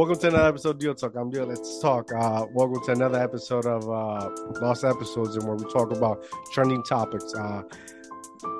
Welcome to another episode of Deal Talk. I'm Deal. Let's talk. Uh, welcome to another episode of uh, Lost Episodes, and where we talk about trending topics. Uh,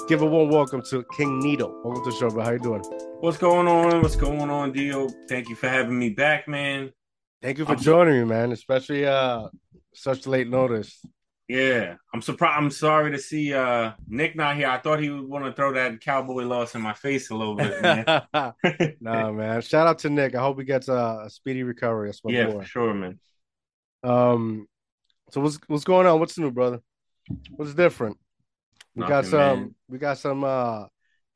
give a warm welcome to King Needle. Welcome to the show, bro. How you doing? What's going on? What's going on, Deal? Thank you for having me back, man. Thank you for joining me, man. Especially uh, such late notice. Yeah, I'm surprised. I'm sorry to see uh Nick not here. I thought he would want to throw that cowboy loss in my face a little bit, man. nah, man. Shout out to Nick. I hope he gets a, a speedy recovery. That's my yeah, for sure, man. Um, so what's what's going on? What's new, brother? What's different? We got some. man. We got some uh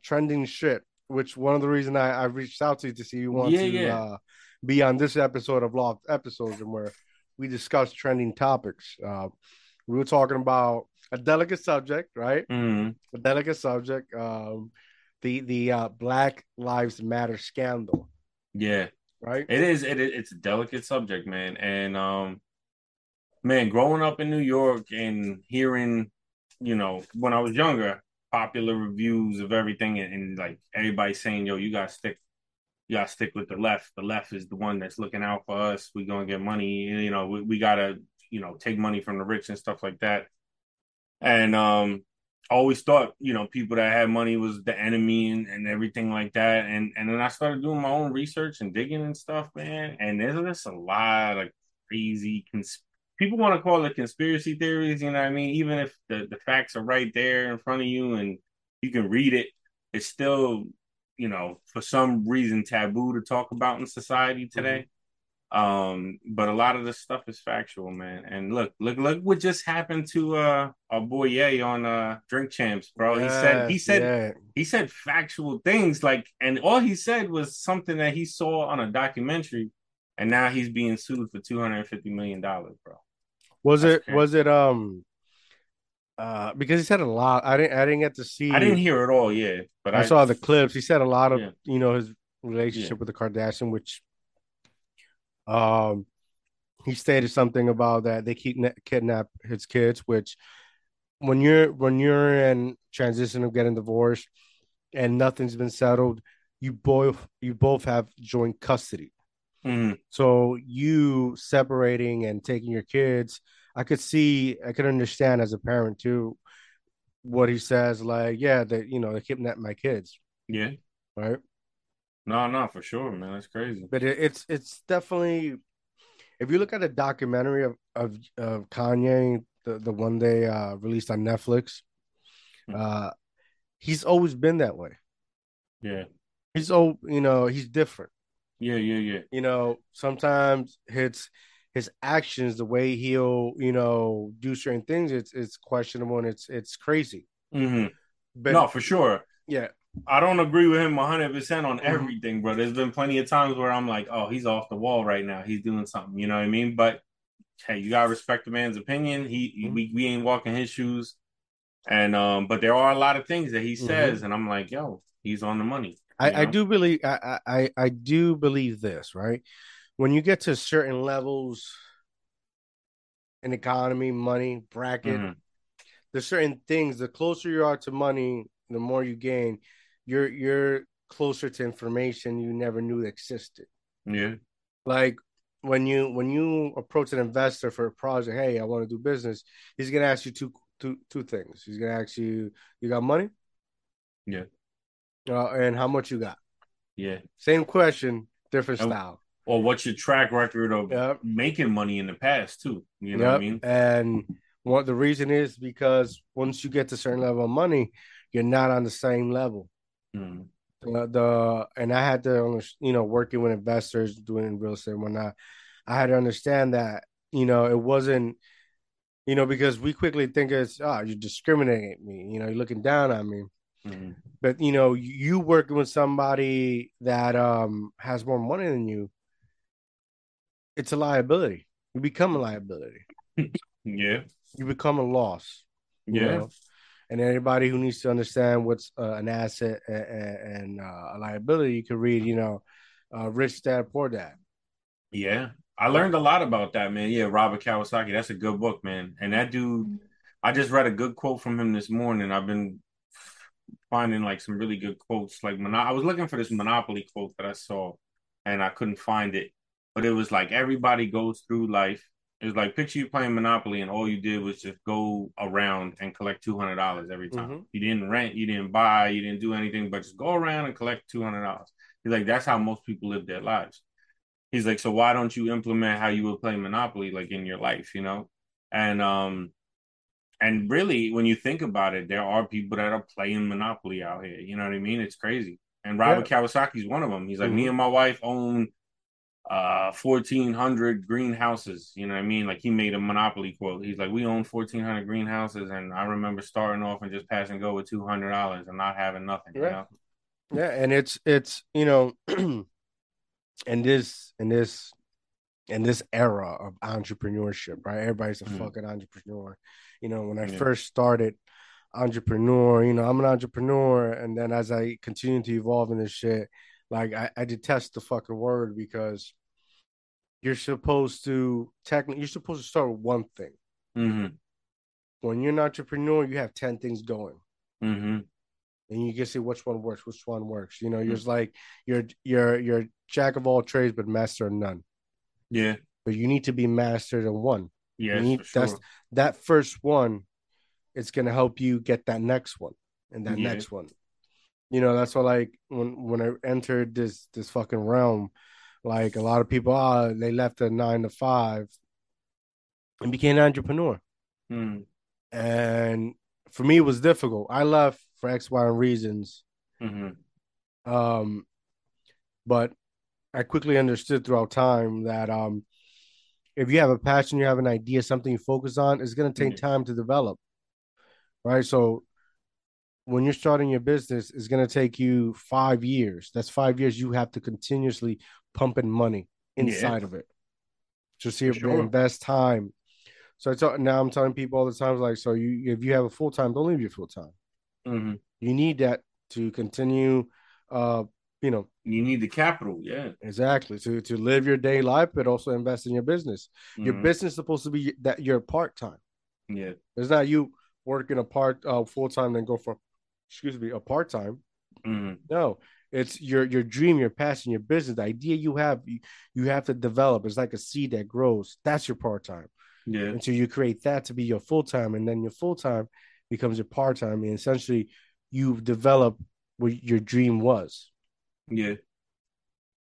trending shit. Which one of the reason I, I reached out to you to see you want Yeah, to yeah. uh be on this episode of Loft episodes and where we discuss trending topics. Uh, we were talking about a delicate subject, right? Mhm. A delicate subject. Um, the the uh, Black Lives Matter scandal, Yeah, right? it is. It, it's a delicate subject, man. And um, man, growing up in New York and hearing, you know, when I was younger, popular reviews of everything, and, and like everybody saying, "Yo, you gotta stick." You gotta stick with the left. The left is the one that's looking out for us. We're gonna get money. You know, we, we gotta, you know, take money from the rich and stuff like that. And um, I always thought, you know, people that had money was the enemy and, and everything like that. And and then I started doing my own research and digging and stuff, man. And there's just a lot of crazy cons- people want to call it conspiracy theories, you know what I mean? Even if the, the facts are right there in front of you and you can read it, it's still, you know, for some reason taboo to talk about in society today. Um, but a lot of this stuff is factual, man. And look, look, look what just happened to uh our boy Ye on uh Drink Champs, bro. he said he said yeah. he said factual things like and all he said was something that he saw on a documentary and now he's being sued for 250 million dollars, bro. Was That's it crazy. was it um uh because he said a lot. I didn't I didn't get to see I didn't hear it all, yeah, but I, I, saw the clips. He said a lot of Yeah. you know his relationship Yeah. with the Kardashian, which um he stated something about that they keep kidnap his kids, which when you're when you're in transition of getting divorced and nothing's been settled, you both you both have joint custody. Mhm. So you separating and taking your kids, I could see, I could understand as a parent too, what he says. Like, yeah, that you know they kidnapped my kids, yeah. right? No, no, for sure, man. That's crazy. But it, it's it's definitely, if you look at a documentary of of, of Kanye, the the one they uh, released on Netflix, Hmm. uh, he's always been that way. Yeah. He's oh, you know, he's different. Yeah, yeah, yeah. you know, sometimes his his actions, the way he'll, you know, do certain things, it's it's questionable and it's it's crazy. Mm-hmm. But No, for sure. yeah, I don't agree with him 100% on Mhm. everything, bro. There's been plenty of times where I'm like, oh, he's off the wall right now. He's doing something, you know what I mean? But hey, you gotta respect the man's opinion. He, Mhm. we, we ain't walking his shoes. And um, but there are a lot of things that he says, and I'm like, yo, he's on the money. I, I do believe I, I I do believe this, right? When you get to certain levels in economy, money, bracket, Mhm. there's certain things. The closer you are to money, the more you gain. You're you're closer to information you never knew existed. Yeah. like when you when you approach an investor for a project hey i want to do business he's going to ask you two two two things he's going to ask you you got money Yeah. uh, and how much you got Yeah. same question different Oh, style Or what's your track record of Yep. making money in the past too? You know what I mean? and what the reason is because once you get to a certain level of money you're not on the same level Mhm. the, the and I had to, you know, working with investors, doing real estate and whatnot. I had to understand that, you know, it wasn't, you know, because we quickly think it's, oh, you're discriminating me, you know, you're looking down on me. Mhm. But you know, you working with somebody that um has more money than you, it's a liability. You become a liability. Yeah. You become a loss. you Yeah. know? And anybody who needs to understand what's uh, an asset and, and uh, a liability, you can read, you know, uh, Rich Dad Poor Dad. Yeah. I learned a lot about that, man. Yeah, Robert Kiyosaki. That's a good book, man. And that dude, I just read a good quote from him this morning. I've been finding like some really good quotes. Like, Mono- I was looking for this Monopoly quote that I saw, and I couldn't find it. but it was like everybody goes through life. It was like picture you playing Monopoly and all you did was just go around and collect two hundred dollars every time. Mhm. You didn't rent, you didn't buy, you didn't do anything, but just go around and collect two hundred dollars. He's like, that's how most people live their lives. He's like, so why don't you implement how you would play Monopoly like in your life, you know? And um and really when you think about it, there are people that are playing Monopoly out here. You know what I mean? It's crazy. And Robert Kiyosaki's one of them. He's like, me Mhm. and my wife own uh 1400 greenhouses you know what i mean like he made a monopoly quote he's like we own 1400 greenhouses and i remember starting off and just passing go with 200 dollars and not having nothing you know Yeah, and it's it's you know, and this and this in this era of entrepreneurship, right? Everybody's a Mhm. fucking entrepreneur. You know, when I Yeah. first started entrepreneur, you know, I'm an entrepreneur, and then as I continue to evolve in this shit, like I, I detest the fucking word because you're supposed to technically you're supposed to start with one thing. mm-hmm When you're an entrepreneur, you have ten things going. mm-hmm and you can see which one works, which one works. You know, you're Mm. just like you're you're you're jack of all trades, but master of none. yeah But you need to be mastered in one. need- sure that's that first one. It's gonna help you get that next one and that Yeah. next one. You know, that's why like when when I entered this this fucking realm, like a lot of people, ah, they left a nine to five and became an entrepreneur. mm And for me, it was difficult. I left for X, Y, and reasons. hmm Um, but I quickly understood throughout time that um, if you have a passion, you have an idea, something you focus on, it's going to take Mhm. time to develop. Right. So when you're starting your business, it's going to take you five years. That's five years you have to continuously pump in money inside of it. to see if you sure. invest time. So I tell, now I'm telling people all the time, like, so you if you have a full time, don't leave your full time. hmm You need that to continue, uh, you know, you need the capital yeah Exactly. To to live your day life, but also invest in your business. Your Mhm. business is supposed to be that you're part time. yeah It's not you working a part uh full time then go for excuse me, a part time. hmm No. It's your your dream, your passion, your business, the idea you have, you, you have to develop. It's like a seed that grows. That's your part time. yeah Until you create that to be your full time, and then your full time becomes your part time. And essentially you've developed what your dream was. Yeah,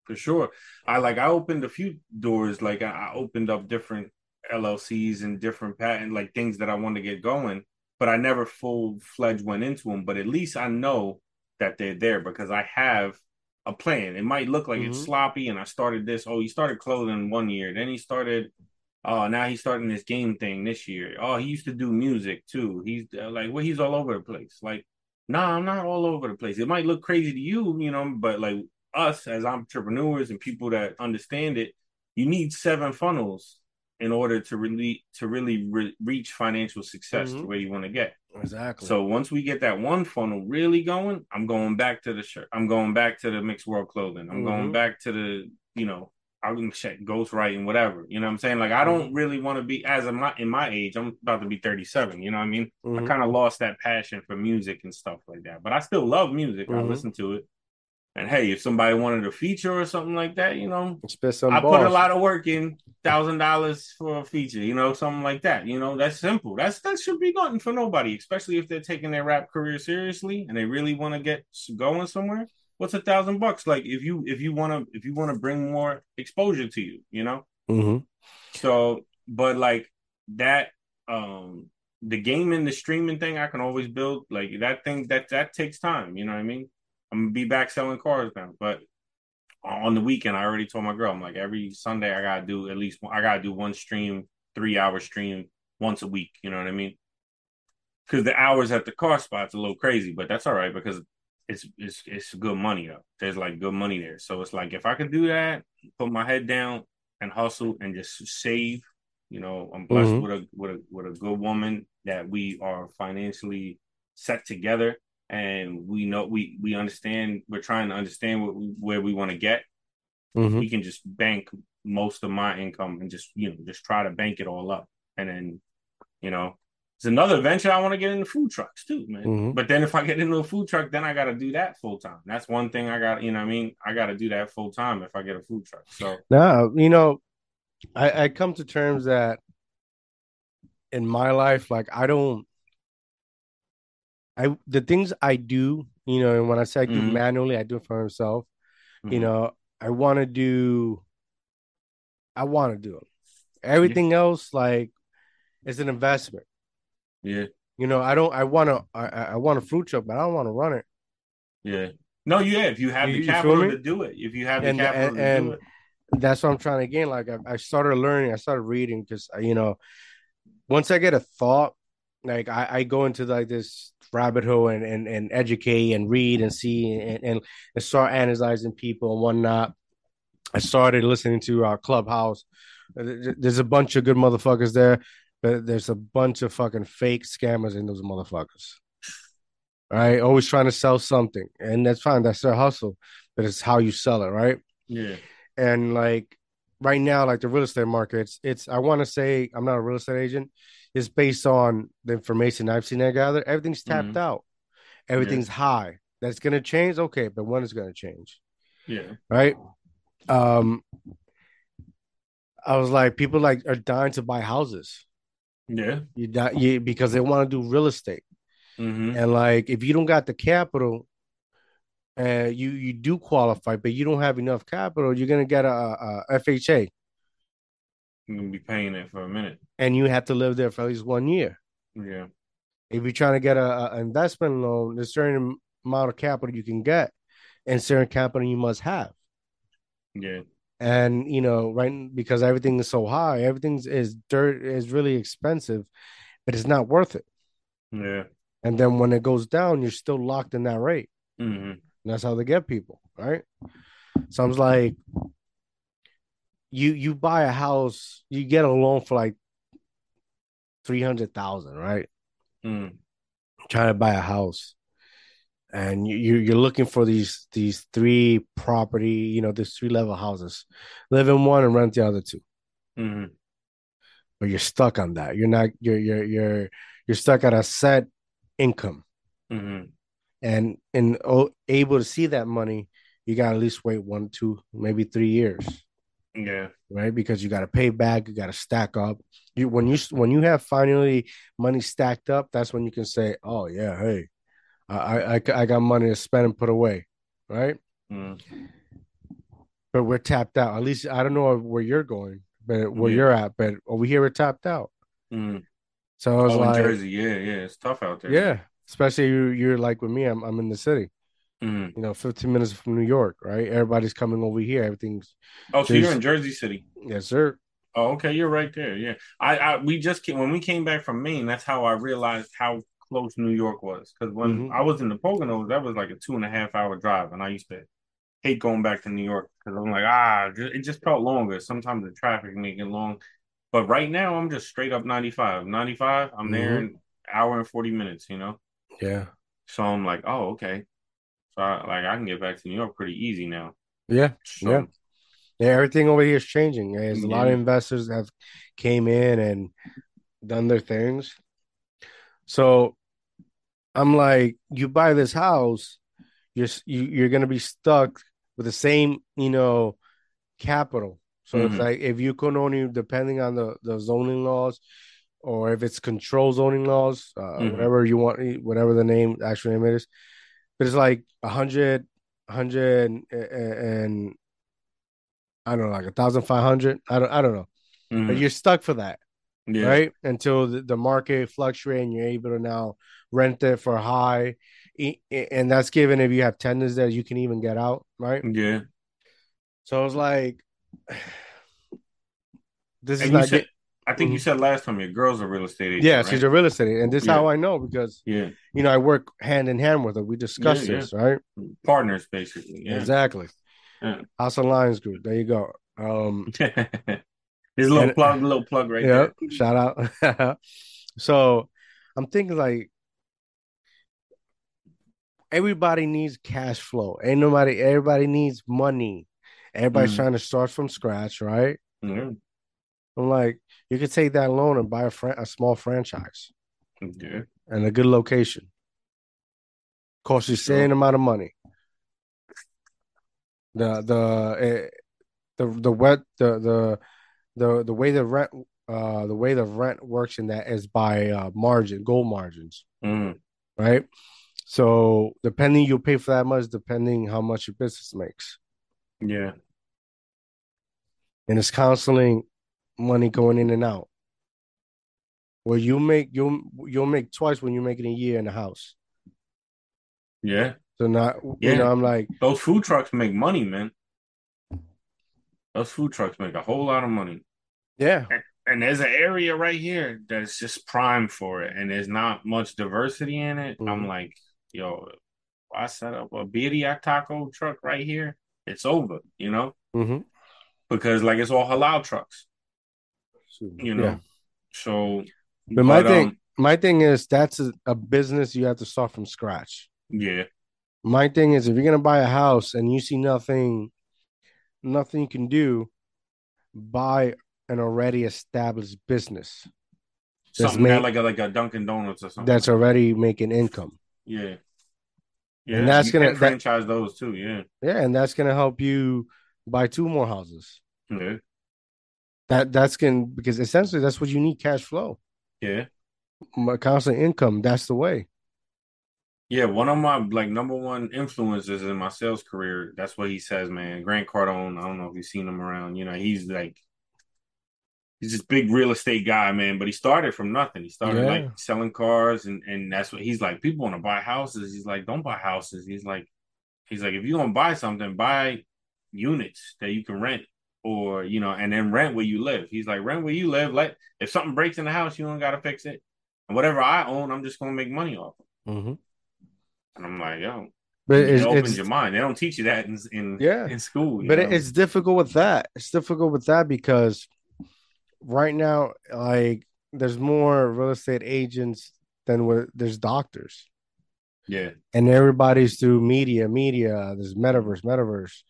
for sure. I like I opened a few doors. Like I, I opened up different LLCs and different patent like things that I wanted to get going, but I never full fledged went into them. But at least I know that they're there because I have a plan. It might look like it's Mhm. sloppy, and I started this. Oh, he started clothing one year, then he started. Oh, now he's starting this game thing this year. Oh, he used to do music too. He's uh, like, well, he's all over the place. Like, nah, I'm not all over the place. It might look crazy to you, you know, but like us as entrepreneurs and people that understand it, you need seven funnels in order to really to really re- reach financial success Mhm. to where you want to get. Exactly. So once we get that one funnel really going, I'm going back to the shirt. I'm going back to the mixed world clothing. I'm going Mhm. back to the, you know, I can check ghostwriting, whatever. You know what I'm saying? Like I don't really want to be as I'm not in my age, I'm about to be 37. You know what I mean? I Mhm. kind of lost that passion for music and stuff like that. But I still love music. I Mhm. listen to it. And hey, if somebody wanted a feature or something like that, you know, I put a lot of work in, thousand dollars for a feature, you know, something like that. You know, that's simple. That's that should be nothing for nobody, especially if they're taking their rap career seriously and they really want to get going somewhere. What's a thousand bucks? Like if you if you want to if you want to bring more exposure to you, you know. Mhm. So, but like that, um, the gaming, the streaming thing, I can always build like that thing. That that takes time. You know what I mean? I'm gonna be back selling cars now, but on the weekend, I already told my girl, I'm like every Sunday I gotta do at least I gotta do one stream, three hour stream once a week. You know what I mean? Because the hours at the car spot's a little crazy, but that's all right because it's it's it's good money though. There's like good money there, so it's like if I could do that, put my head down and hustle and just save. You know, I'm blessed Mhm. with a with a with a good woman that we are financially set together, and we know we we understand. We're trying to understand what we, where we want to get. Mhm. We can just bank most of my income and just you know just try to bank it all up, and then you know It's another venture I want to get into food trucks too, man. Mhm. But then if I get into a food truck, then I got to do that full time. That's one thing I got. You know, what I mean, I got to do that full time if I get a food truck. So No, you know, I, I come to terms that in my life, like I don't I the things I do, you know, and when I say I do Mhm. manually, I do it for myself. You mhm. know, I want to do I want to do them. Everything else, like, is an investment. yeah, You know, I don't. I want to. I, I want a fruit truck, but I don't want to run it. yeah. No, yeah. If you have You- the capital to do it, if you have the And- capital and- to and- do it, That's what I'm trying to gain. Like, I, I started learning. I started reading because you know, once I get a thought, like I, I go into like this rabbit hole and and, and educate and read and see and, and and start analyzing people and whatnot. I started listening to our clubhouse. Uh, there's a bunch of good motherfuckers there, but there's a bunch of fucking fake scammers in those motherfuckers. Right? Always trying to sell something. And that's fine. That's their hustle. But it's how you sell it, right? yeah, And like right now, like the real estate market, it's, it's I want to say I'm not a real estate agent. It's based on the information I've seen I gather. Everything's tapped Mhm. out. Everything's high. That's gonna change. Okay, but when is it gonna change? yeah, right? Um, I was like, people like are dying to buy houses. yeah. You die you, because they want to do real estate, hmm and like if you don't got the capital, and you you do qualify, but you don't have enough capital, you're gonna get a, a, a FHA, You're gonna be paying it for a minute. and you have to live there for at least one year. Yeah, If you're trying to get a, a investment loan, there's certain amount of capital you can get, and certain capital you must have. yeah, and you know right because everything is so high everything's is dirt is really expensive but it's not worth it yeah. and then when it goes down you're still locked in that rate hmm that's how they get people right so i was like you you buy a house you get a loan for like 300000 right? Mm. trying to buy a house. And you you- you're looking for these these three property you know these three level houses. Live in one and rent the other two. Hmm but you're stuck on that. You're not you're you're you're you're stuck at a set income. hmm And and o- able to see that money, you gotta at least wait one, two, maybe three years, Yeah, right? Because you gotta pay back, you gotta stack up. You when you when you have finally money stacked up, that's when you can say, Oh yeah, hey, I I I got money to spend and put away, right? mm. But we're tapped out. At least I don't know where you're going, but where Yeah. you're at, but over here we're tapped out. Mm. So I was Oh, in like, Jersey, yeah, yeah. It's tough out there. Yeah, especially you, you're like with me. I'm I'm in the city. Mhm. You know, 15 minutes from New York, right? Everybody's coming over here. Everything's Oh, so you're in Jersey City. yes, sir. Oh, okay, you're right there. Yeah, I, I we just came, when we came back from Maine. That's how I realized how close New York was. Because when Mhm. I was in the Poconos, that was like a two and a half hour drive, and I used to hate going back to New York because I'm like, ah, it just felt longer. Sometimes the traffic make it long, but right now I'm just straight up 95. 95, I'm there in hour and 40 minutes. You know, Yeah, so I'm like, oh, okay. So I, like I can get back to New York pretty easy now. yeah, So, Yeah. yeah. Everything over here is changing. There's a lot of investors that have came in and done their things. So I'm like, you buy this house, you're s- you, you're gonna be stuck with the same, you know, capital. So it's Mhm. like if you can only, depending on the the zoning laws, or if it's control zoning laws, uh, Mhm. whatever you want, whatever the name actual name it is, but it's like a hundred, hundred, and, and I don't know, like a thousand five hundred. I don't, I don't know, mhm. but you're stuck for that yeah, right? Until the, the market fluctuates and you're able to now rent it for high. And that's given if you have tenants that you can even get out, right? yeah. So I was like, this is And not said, get, I think you Mhm. said last time your girl's a real estate agent. yeah, right? she's a real estate. And this is Yeah. how I know because, yeah, you know, I work hand in hand with her. We discuss Yeah, yeah. this, right? partners basically. Yeah. Exactly. Yeah. House of Lions Group. There you go. Um, There's a little And- plug, little plug right yeah, there. shout out. so I'm thinking like everybody needs cash flow. Ain't nobody, everybody needs money. Everybody's Mhm. trying to start from scratch, right? Yeah. I'm like, you could take that loan and buy a fran- a small franchise. Yeah. and a good location. Costs you Sure. same amount of money. The the eh, the the wet the the the the way the rent uh the way the rent works in that is by uh margin gold margins, Mm, right? So depending you pay for that much, depending how much your business makes, yeah. and it's constantly money going in and out. Well, you make you'll you'll make twice when you make it a year in the house. Yeah. So not you know I'm like Those food trucks make money, man. Those food trucks make a whole lot of money. yeah And there's an area right here that's just prime for it, and there's not much diversity in it. I'm Mhm. like, yo, I set up a birria taco truck right here, it's over, you know, hmm because like it's all halal trucks, you know. yeah. So, But my but, thing um, my thing is that's a, a business you have to start from scratch. yeah, My thing is if you're gonna buy a house and you see nothing nothing you can do, buy an already established business something made- like a like a Dunkin' Donuts or something. that's already making income. yeah, yeah. And that's gonna- can that- franchise those too. Yeah, Yeah, and that's gonna help you buy two more houses. yeah, That that's gonna because essentially that's what you need cash flow. yeah. My constant income. That's the way. Yeah, one of my like number one influences in my sales career. That's what he says, man. Grant Cardone. I don't know if you've seen him around. You know, he's like he's this big real estate guy, man. But he started from nothing. He started Yeah. like selling cars, and and that's what he's like. People want to buy houses. He's like, don't buy houses. He's like, he's like, if you're gonna buy something, buy units that you can rent, or you know, and then rent where you live. He's like, rent where you live. Let if something breaks in the house, you don't gotta fix it. And whatever I own, I'm just gonna make money off. Mm-hmm. And I'm like, yo, But it opens your mind. They don't teach you that in in, Yeah. in school. but know? it's difficult with that. It's difficult with that because right now, like, there's more real estate agents than what there's doctors, yeah, and everybody's through media, media. There's metaverse, metaverse,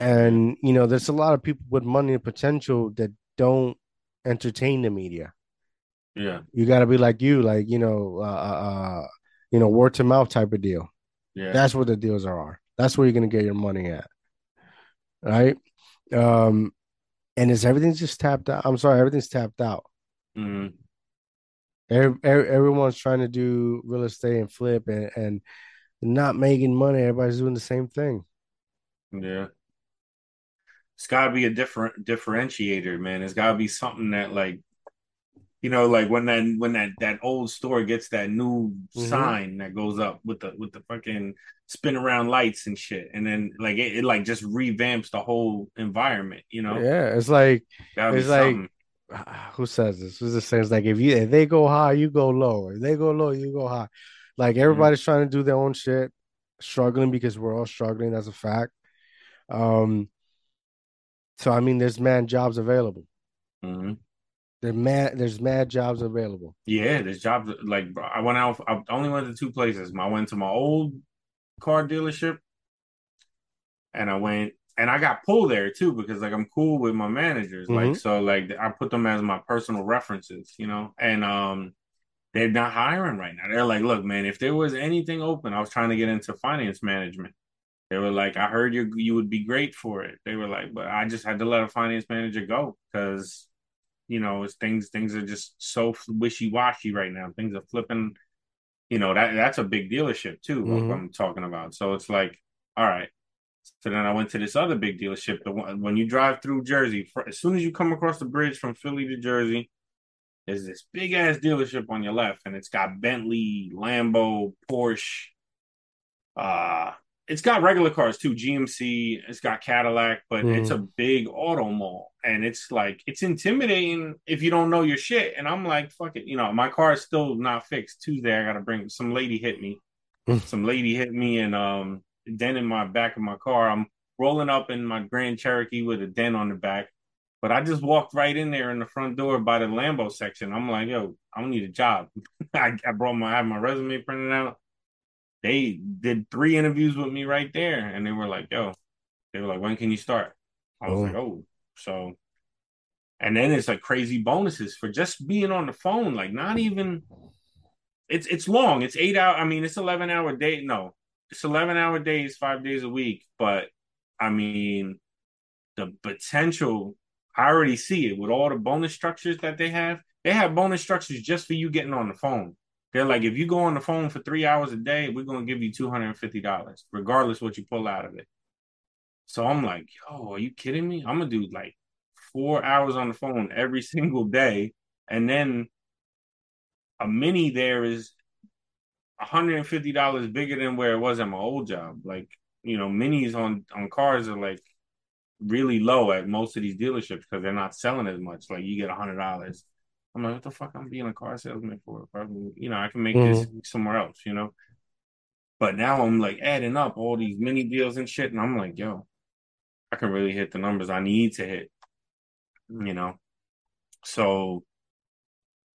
and you know, there's a lot of people with money and potential that don't entertain the media. yeah, You got to be like you, like you know, uh, uh, uh, you know, word to mouth type of deal. yeah, That's what the deals are. That's where you're gonna get your money at, right? Um, and is everything just tapped out? I'm sorry, everything's tapped out. Mhm. Every, every- everyone's trying to do real estate and flip and and not making money. Everybody's doing the same thing. yeah. It's got to be a different differentiator, man. It's got to be something that like. You know, like when that when that that old store gets that new Mhm. sign that goes up with the with the fucking spin around lights and shit, and then like it, it like just revamps the whole environment. You know, Yeah, it's like it's like- who says this? Who's this saying? It's like if you if they go high, you go low. If they go low, you go high. Like everybody's trying to do their own shit, struggling because we're all struggling. That's a fact. Um. So I mean, there's mad jobs available. Mhm. There's mad. There's mad jobs available. Yeah, there's jobs like I went out. I only went to two places. I went to my old car dealership, and I went and I got pulled there too because like I'm cool with my managers. Like Mhm. so, like I put them as my personal references, you know. And um, they're not hiring right now. They're like, look, man, if there was anything open, I was trying to get into finance management. They were like, I heard you you would be great for it. They were like, but I just had to let a finance manager go because you know, it's things things are just so wishy washy right now. Things are flipping. You know that that's a big dealership too. what Mhm. I'm talking about. So it's like, all right. So then I went to this other big dealership. The one when you drive through Jersey, fr- as soon as you come across the bridge from Philly to Jersey, there's this big ass dealership on your left, and it's got Bentley, Lambo, Porsche. Uh it's got regular cars too, GMC. It's got Cadillac, but it's a big auto mall, and it's like it's intimidating if you don't know your shit. And I'm like, fuck it, you know, my car is still not fixed. Tuesday, I gotta bring some lady hit me. Hmm. some lady hit me and um dent in my back of my car. I'm rolling up in my Grand Cherokee with a dent on the back. But I just walked right in there in the front door by the Lambo section. I'm like, yo, I don't need a job. I, I brought my I have my resume printed out. They did three interviews with me right there, and they were like, yo, they were like, when can you start? I was Oh. like, oh, so and then it's like crazy bonuses for just being on the phone, like not even it's it's long. It's eight hour. I mean, it's eleven hour day. No, it's eleven hour days, five days a week. But I mean, the potential. I already see it with all the bonus structures that they have. They have bonus structures just for you getting on the phone. They're like, if you go on the phone for three hours a day, we're gonna give you two hundred and fifty dollars, regardless what you pull out of it. So I'm like, yo, are you kidding me? I'm gonna do like four hours on the phone every single day, and then a mini there is $150 bigger than where it was at my old job. Like, you know, minis on on cars are like really low at most of these dealerships because they're not selling as much. Like you get a hundred dollars. I'm like, what the fuck I'm being a car salesman for? Probably, you know, I can make mm-hmm. this somewhere else, you know. But now I'm like adding up all these mini deals and shit, and I'm like, yo, I can really hit the numbers I need to hit, you know. So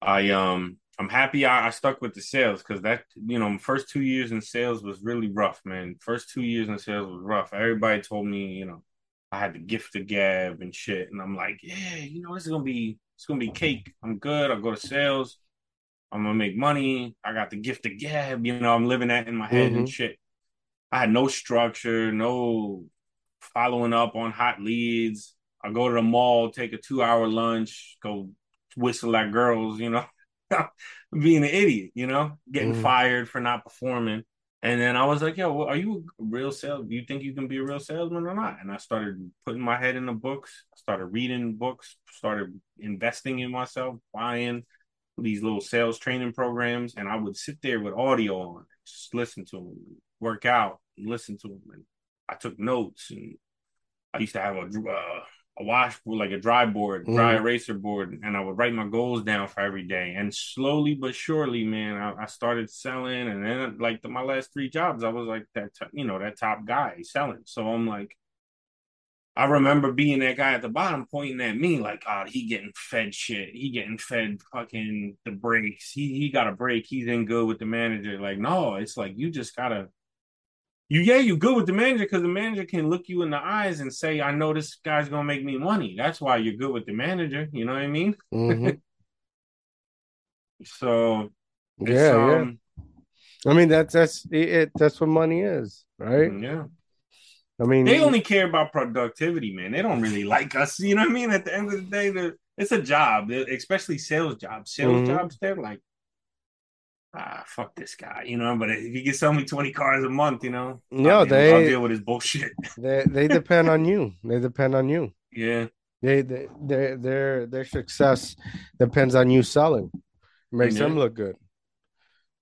I um I'm happy I, I stuck with the sales because that you know first two years in sales was really rough, man. First two years in sales was rough. Everybody told me, you know, I had the gift of gab and shit, and I'm like, yeah, you know, is gonna be it's gonna be cake. I'm good. I'll go to sales. I'm gonna make money. I got the gift of gab. You know, I'm living that in my head mm-hmm. and shit. I had no structure, no following up on hot leads. I go to the mall, take a two hour lunch, go whistle at girls, you know. being an idiot, you know, getting mm. fired for not performing. And then I was like, yo, are you a real sales? You think you can be a real salesman or not? And I started putting my head in the books, started reading books, started investing in myself, buying these little sales training programs. And I would sit there with audio on, just listen to them, work out, listen to them. And I took notes and I used to have a, uh, a washboard, like a dry board, dry mm. eraser board, and I would write my goals down for every day. And slowly but surely, man, I, I started selling. And then, like the, my last three jobs, I was like that, t- you know, that top guy selling. So I'm like, I remember being that guy at the bottom pointing at me like, "God, oh, he getting fed shit. He getting fed fucking the breaks. He he got a break. He's in good with the manager." Like, no, it's like you just gotta you yeah, you good with the manager because the manager can look you in the eyes and say, I know this guy's gonna make me money. That's why you're good with the manager. You know what I mean? Mm-hmm. so yeah, um, yeah. I mean that's that's it, that's what money is, right? Mm, yeah. I mean, they only care about productivity, man. They don't really like us. You know what I mean? At the end of the day, it's a job, especially sales jobs. Sales mm-hmm. jobs, they're like ah, fuck this guy, you know. But if he can sell me twenty cars a month, you know, no, I'll, they I'll deal with his bullshit. They they depend on you. They depend on you. Yeah. They, they their their their success depends on you selling. It makes yeah. them look good.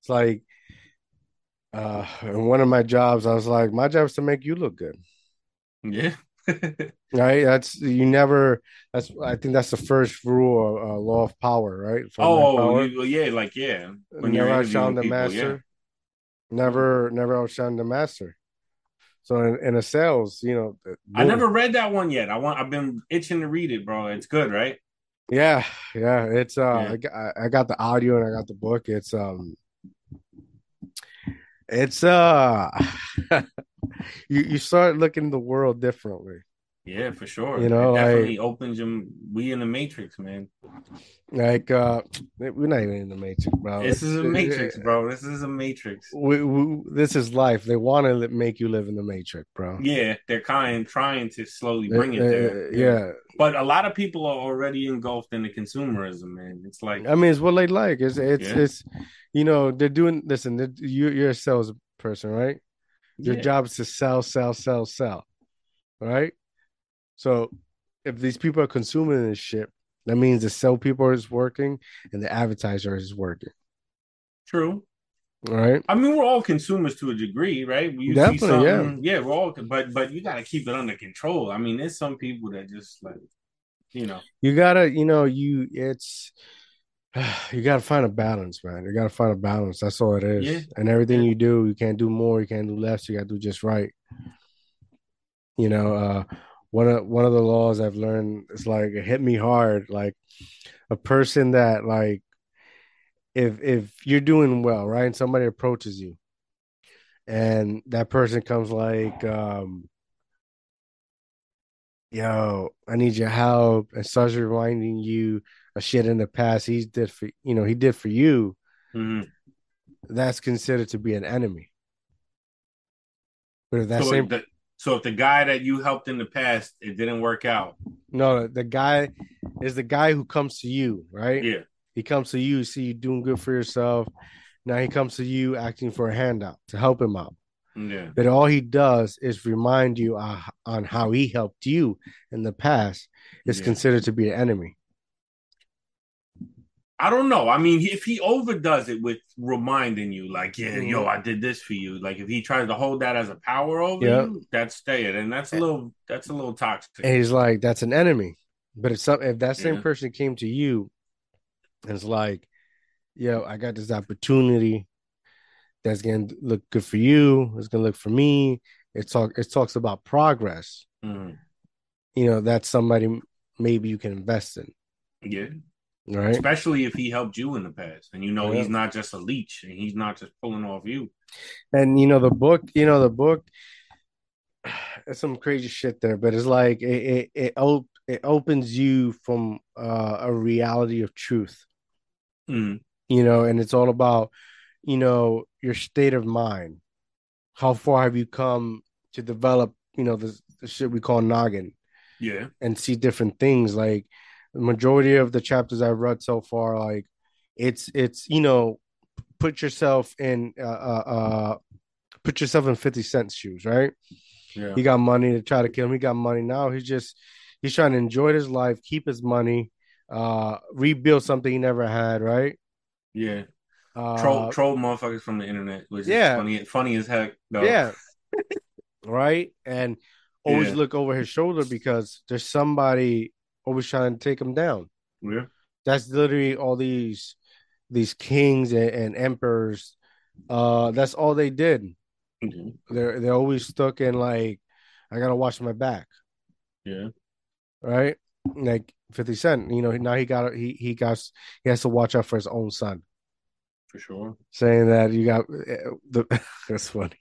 It's like uh in one of my jobs, I was like, my job is to make you look good. Yeah. right? That's you never that's i think that's the first rule uh, law of power right? Oh power. You, yeah like yeah. When never outshine the people, master. Yeah. never never outshine the master. So in, in a sales you know i never read that one yet. I want i've been itching to read it bro. It's good right? Yeah yeah. It's uh yeah. I, I got the audio and i got the book. It's um it's uh you you start looking the world differently. Yeah, for sure. You know, it definitely opens them. We in the matrix, man. Like uh we're not even in the matrix, bro. This is a matrix, bro. This is a matrix. We, we, this is life. They want to make you live in the matrix, bro. Yeah, they're kind trying to slowly bring it there. yeah. But a lot of people are already engulfed in the consumerism, man. It's like I mean, it's what they like. It's it's yeah. it's you know they're doing. Listen, you you're a salesperson, right? Your yeah. job is to sell, sell, sell, sell. Right? So if these people are consuming this shit, that means the sell people is working and the advertiser is working. True. Right. I mean, we're all consumers to a degree, right? You Definitely, yeah. Yeah, we're all, but but you got to keep it under control. I mean, there's some people that just like, you know, you gotta, you know, you it's you got to find a balance, man. You got to find a balance. That's all it is. Yeah. And everything you do, you can't do more, you can't do less. You got to do just right. You know, uh, one of one of the laws I've learned is like it hit me hard. Like a person that like if if you're doing well, right, and somebody approaches you, and that person comes like, um, "Yo, I need your help," and starts reminding you a shit in the past he did for you know he did for you mm-hmm. that's considered to be an enemy. But if that so, same the, so if the guy that you helped in the past it didn't work out, no, the guy is the guy who comes to you, right? yeah, He comes to you, see you doing good for yourself. Now he comes to you acting for a handout to help him out. yeah, But all he does is remind you uh, on how he helped you in the past. Is Yeah. considered to be an enemy. I don't know. I mean, if he overdoes it with reminding you, like, yeah, yo, I did this for you. Like, if he tries to hold that as a power over Yeah. you, that's stay it, and that's a little, that's a little toxic. And he's like, that's an enemy. But if some if that same Yeah. person came to you and it's like, yo, I got this opportunity that's gonna look good for you, it's gonna look for me. It talk it talks about progress. Mhm. You know, that's somebody maybe you can invest in, Yeah, right? especially if he helped you in the past, and you know Yeah. he's not just a leech, and he's not just pulling off you. And you know, the book, you know, the book there's some crazy shit there, but it's like it it it, op- it opens you from uh, a reality of truth. Mhm. you know, and it's all about, you know, your state of mind. How far have you come to develop, you know, the, the shit we call noggin Yeah, and see different things? Like the majority of the chapters I've read so far, like it's it's you know, put yourself in uh uh, uh put yourself in 50 cent shoes, right? yeah, He got money to try to kill him. He got money now. He's just he's trying to enjoy his life, keep his money, uh rebuild something he never had, right? yeah. Uh, troll, troll motherfuckers from the internet, which is yeah. funny, funny as heck. Though. Yeah. right. And always Yeah. look over his shoulder because there's somebody always trying to take him down. yeah, That's literally all these these kings and, and emperors. Uh that's all they did. Mhm. They're they're always stuck in like, I gotta watch my back, yeah. right? Like 50 Cent, you know, now he got he he got he has to watch out for his own son, for sure. saying that you got the that's funny.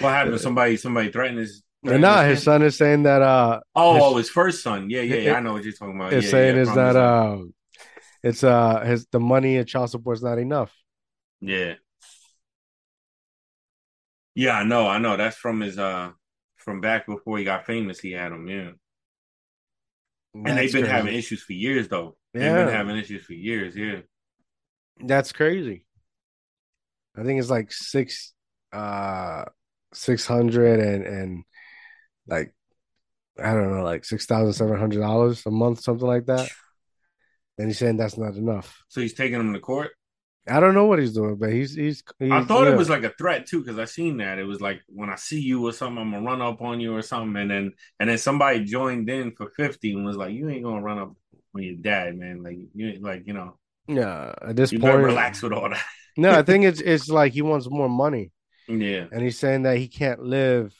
What happened? Somebody, somebody threatened his. No, threatened nah, his son is saying that uh Oh, his- oh, his first son. Yeah, yeah, yeah. It- I know what you're talking about. it's yeah, saying yeah, from not uh it's uh his the money and child support is not enough. Yeah. Yeah, I know, I know. That's from his uh from back before he got famous. He had them, yeah. And they've been crazy. having issues for years, though. They've Yeah. been having issues for years. Yeah. That's crazy. I think it's like six uh six hundred and and like I don't know, like six thousand seven hundred dollars a month, something like that. And he's saying that's not enough. So he's taking him to court. I don't know what he's doing, but he's he's, he's I thought yeah. it was like a threat too, because I seen that it was like when I see you or something, I'm gonna run up on you or something, and then and then somebody joined in for fifty and was like, "You ain't gonna run up on your dad, man. Like you like you know, yeah. At this you point, relax with all that." no, I think it's it's like he wants more money, yeah, and he's saying that he can't live,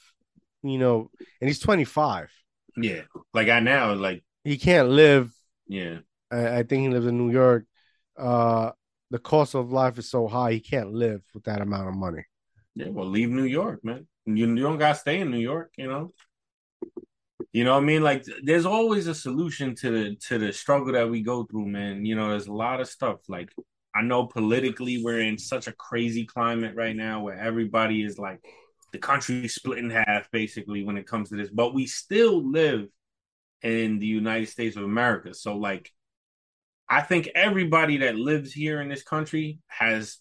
you know, and he's twenty five. yeah. Like I now, like He can't live yeah, I, I think he lives in New York. Uh, the cost of life is so high, he can't live with that amount of money. yeah. Well, leave New York, man. You, you don't gotta stay in New York, you know. You know what I mean? Like there's always a solution to the to the struggle that we go through, man. You know, there's a lot of stuff. Like I know politically we're in such a crazy climate right now where everybody is like the country split in half basically when it comes to this, but we still live in the United States of America. So like I think everybody that lives here in this country has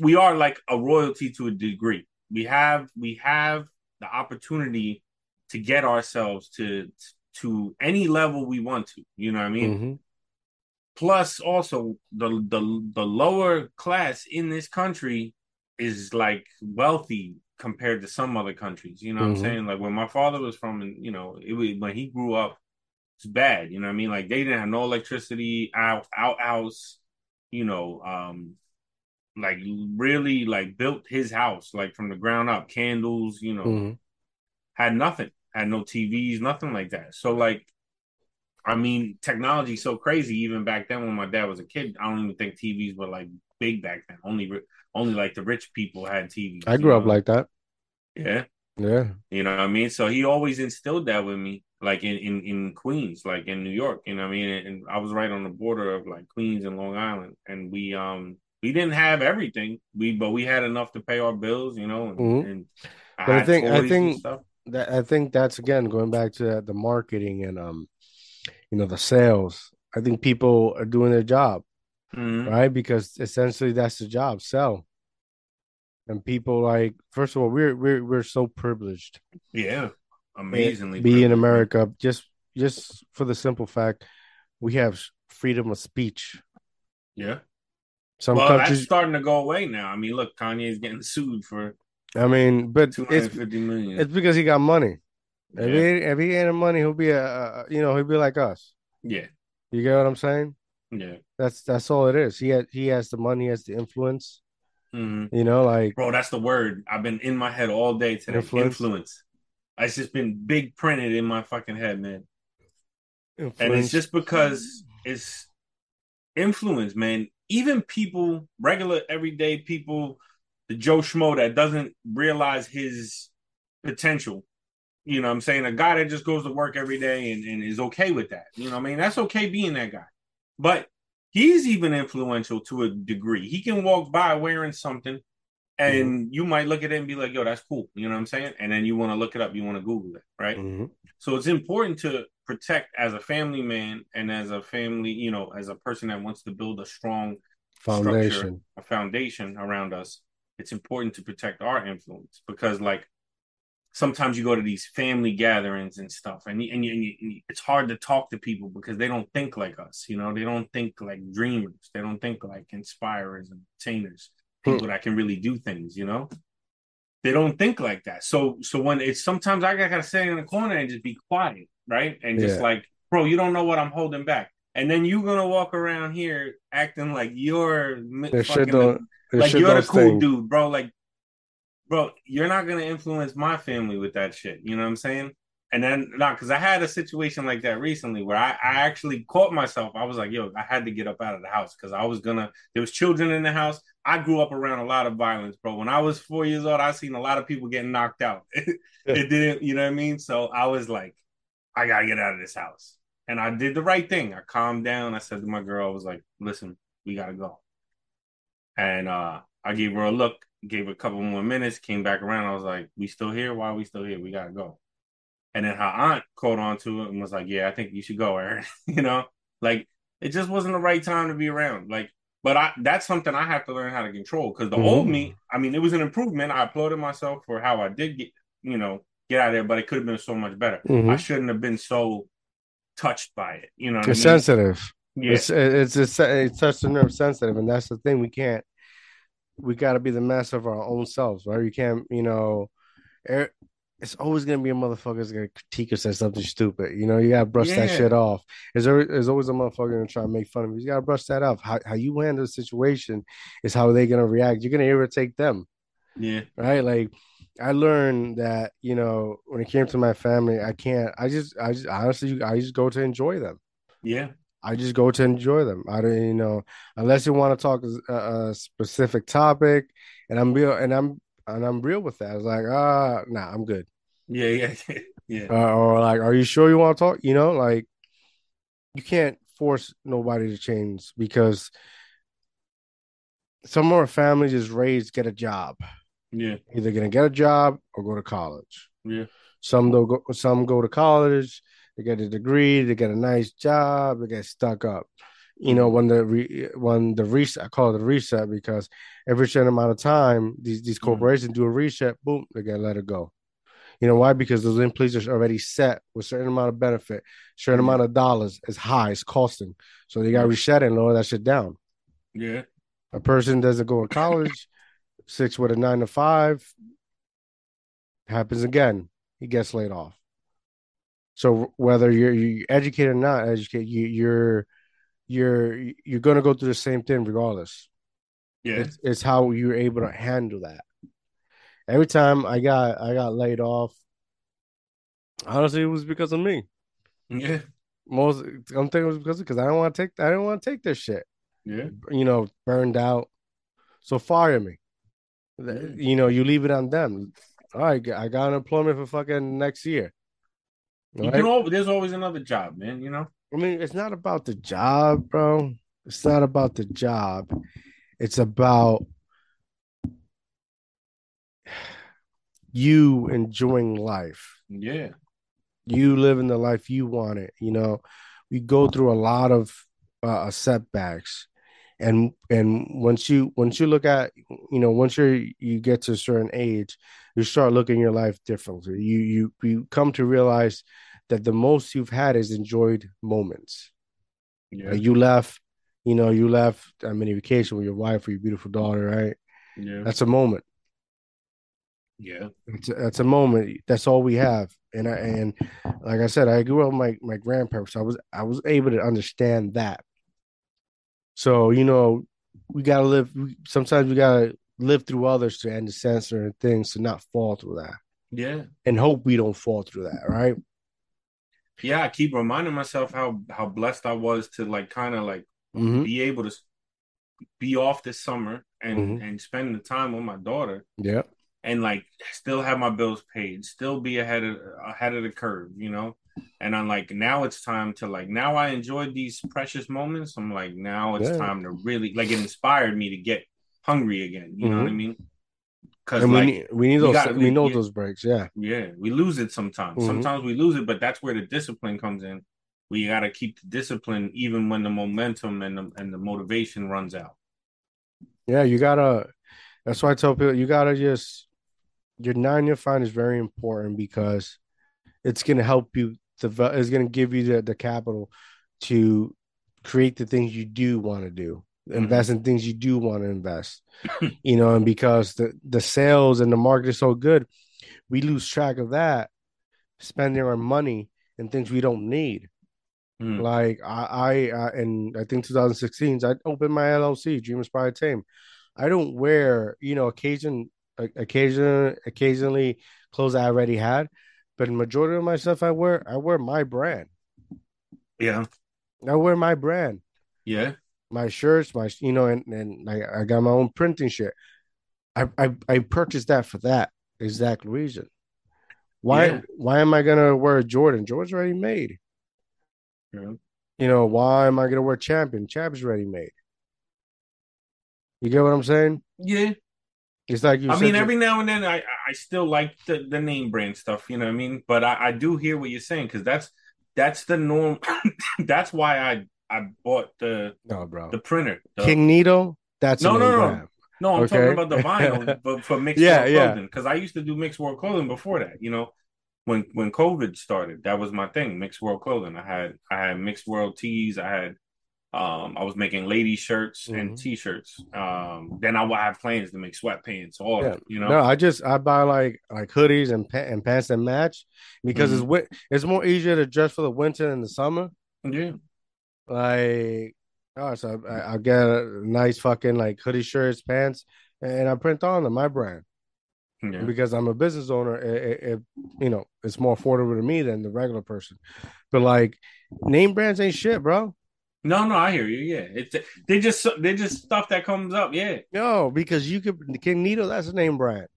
we are like a royalty to a degree. We have we have the opportunity to get ourselves to to any level we want to. You know what I mean? Mhm. Plus, also the the the lower class in this country is like wealthy compared to some other countries. You know what Mhm. I'm saying? Like when my father was from, and you know, it was when he grew up, it's bad. You know what I mean? Like they didn't have no electricity, out out house, You know, um, like really like built his house like from the ground up, candles. You know, Mhm. had nothing, had no TVs, nothing like that. So like, I mean, technology's so crazy. Even back then, when my dad was a kid, I don't even think TVs were like big back then. Only, only like the rich people had TVs. I grew up know? like that. yeah, Yeah. you know what I mean. So he always instilled that with me, like in in in Queens, like in New York. You know what I mean. And I was right on the border of like Queens and Long Island, and we um we didn't have everything. We but we had enough to pay our bills, you know. And, Mhm. and But I think I think that I think that's again going back to the marketing and um you know the sales. I think people are doing their job Mhm. right because essentially that's the job sell. And people like first of all we're we're we're so privileged Yeah, amazingly. be in privileged, man. America just just for the simple fact we have freedom of speech. Yeah. Some well, that's countries, starting to go away now. I mean, look, Kanye's getting sued for I mean, but it's million. it's because he got money. If he yeah. if he ain't money, he'll be a, a you know he'll be like us. yeah, You get what I'm saying? yeah. That's that's all it is. He has he has the money, he has the influence. hmm You know, like Bro, that's the word. I've been in my head all day today. Influence. Influence. It's just been big printed in my fucking head, man. And it's just because it's influence, man. Even people, regular everyday people, the Joe Schmo that doesn't realize his potential. You know what I'm saying? A guy that just goes to work every day and, and is okay with that. You know what I mean? That's okay being that guy. But he's even influential to a degree. He can walk by wearing something and you might look at it and be like, yo, that's cool. You know what I'm saying? And then you want to look it up, you want to Google it, right? Mhm. So it's important to protect as a family man and as a family, you know, as a person that wants to build a strong foundation. a foundation around us. It's important to protect our influence because, like, sometimes you go to these family gatherings and stuff, and you, and, you, and you, it's hard to talk to people because they don't think like us. You know, they don't think like dreamers. They don't think like inspirers and attainers, Hmm. people that can really do things. You know, they don't think like that. So, so when it's sometimes I gotta sit in the corner and just be quiet, right, and just Yeah. like, bro, you don't know what I'm holding back. And then you're gonna walk around here acting like you're mi- This shit fucking like you're the cool dude, bro. Like, bro, you're not gonna influence my family with that shit. You know what I'm saying? And then, not because I had a situation like that recently where I, I actually caught myself. I was like, yo, I had to get up out of the house because I was gonna. There was children in the house. I grew up around a lot of violence, bro. When I was four years old, I seen a lot of people getting knocked out. it didn't, you know what I mean? So I was like, I gotta get out of this house. And I did the right thing. I calmed down. I said to my girl, I was like, listen, we gotta go. And uh I gave her a look, gave a couple more minutes, came back around. I was like, we still here? Why are we still here? We gotta go. And then her aunt caught on to it and was like, Yeah, I think you should go, Aaron. you know, like it just wasn't the right time to be around. Like, but I that's something I have to learn how to control because the Mhm. old me, I mean, it was an improvement. I applauded myself for how I did get, you know, get out of there, but it could have been so much better. Mhm. I shouldn't have been so touched by it. You know what It's I mean? sensitive. Yeah. It's it's it's it's the nerve sensitive, and that's the thing. We can't. We got to be the master of our own selves, right? You can't, you know. er- It's always gonna be a motherfucker that's gonna critique us as something stupid. You know, you gotta brush that shit off. There's always, there's always a motherfucker gonna try to make fun of you. You gotta brush that off. How how you handle the situation is how they're gonna react. You're gonna irritate them. yeah. right? Like I learned that, you know, when it came to my family, I can't, I just, I just honestly, I just go to enjoy them. Yeah. I just go to enjoy them. I don't, you know, unless you want to talk a, a specific topic, and I'm real, and I'm, and I'm real with that. It's like, ah, nah, I'm good. Yeah. Yeah. Yeah. Uh, or like, are you sure you want to talk? You know, like, you can't force nobody to change because some of our families is raised get a job. Yeah. Either gonna get a job or go to college. Yeah. Some don't go. Some go to college. They get a degree. They get a nice job. They get stuck up. You know, when the re, when the reset, I call it the reset because every certain amount of time, these these Mhm. corporations do a reset. Boom, they get let it go. You know why? Because those employees are already set with certain amount of benefit, certain Mhm. amount of dollars. It's high. It's costing. So they got to Mhm. reset and lower that shit down. Yeah. A person doesn't go to college, six with a nine to five, happens again. He gets laid off. So whether you're you educated or not educated, you, you're you're you're gonna go through the same thing regardless. Yeah. It's it's how you're able to handle that. Every time I got I got laid off, honestly, it was because of me. Yeah. Most I'm thinking it was because because I don't want to take I didn't want to take this shit. Yeah. you know, burned out. So fire me. Yeah. You know, you leave it on them. All right, I got unemployment for fucking next year. You Right? can al- there's always another job, man. You know. I mean, it's not about the job, bro. It's not about the job. It's about you enjoying life. Yeah. You living the life you want it. You know, we go through a lot of uh, setbacks, and and once you once you look at you know once you you get to a certain age, you start looking your life differently. You you you come to realize that the most you've had is enjoyed moments. Yeah. Like you left, you know, you left I mean vacation with your wife or your beautiful daughter, right? Yeah. That's a moment. Yeah. It's a, that's a moment. That's all we have. And I and like I said, I grew up with my my grandparents. So I was I was able to understand that. So you know, we gotta live. Sometimes we gotta live through others to understand certain things to not fall through that, Yeah. and hope we don't fall through that. Right? Yeah. I keep reminding myself how how blessed I was to like kind of like Mm-hmm. be able to be off this summer and Mhm. and spend the time with my daughter Yeah. and like still have my bills paid, still be ahead of ahead of the curve, you know. And I'm like, now it's time to like. Now I enjoyed these precious moments. I'm like, now it's Yeah. time to really like. It inspired me to get hungry again. You know what I Mhm. mean? Because And we need we need those gotta we know yeah. those breaks. Yeah. yeah, we lose it sometimes. Mhm. Sometimes we lose it, but that's where the discipline comes in. We got to keep the discipline even when the momentum and the and the motivation runs out. Yeah. You gotta. That's why I tell people you gotta just your nine year fine is very important because it's gonna help you. Develop, it's gonna give you the the capital to create the things you do want to do. Invest in things you do want to invest. you know, and because the the sales and the market is so good, we lose track of that, spending our money in things we don't need. Mm. Like I, I in I think 2016, I opened my LLC, Dream Inspired Team. I don't wear, you know, occasion, occasion, occasionally clothes I already had, but the majority of my stuff I wear, I wear my brand. Yeah, I wear my brand, yeah, my shirts, my, you know, and and I, I got my own printing shit. I, I I purchased that for that exact reason. Why Yeah. why am I gonna wear a Jordan? Jordan's already made. yeah. You know, why am I gonna wear champion? Champion's ready made. You get what I'm saying? yeah. It's like you I mean, every now and then I I still like the, the name brand stuff, you know what I mean? But I, I do hear what you're saying because that's that's the norm. that's why I I bought the no, bro. the printer. The- King Nito, that's No, no, no. brand. no, I'm okay. talking about the vinyl, but for mixed Yeah, world clothing because I used to do mixed world clothing before that. You know, when when COVID started, that was my thing, mixed world clothing. I had I had mixed world tees. I had um I was making lady shirts and Mhm. t-shirts. Um, then I would have plans to make sweatpants, all Yeah. you know. No, I just I buy like like hoodies and pa- and pants that match because it's Mm-hmm. win- it's more easier to dress for the winter and the summer. Yeah, Like, oh, so I, I get a nice fucking like hoodie shirts, pants, and I print on them my brand yeah. because I'm a business owner. It, it, it you know it's more affordable to me than the regular person. But like, name brands ain't shit, bro. No, no, I hear you. Yeah, it's they just they just stuff that comes up. Yeah, No, because you could King Nito, that's a name brand.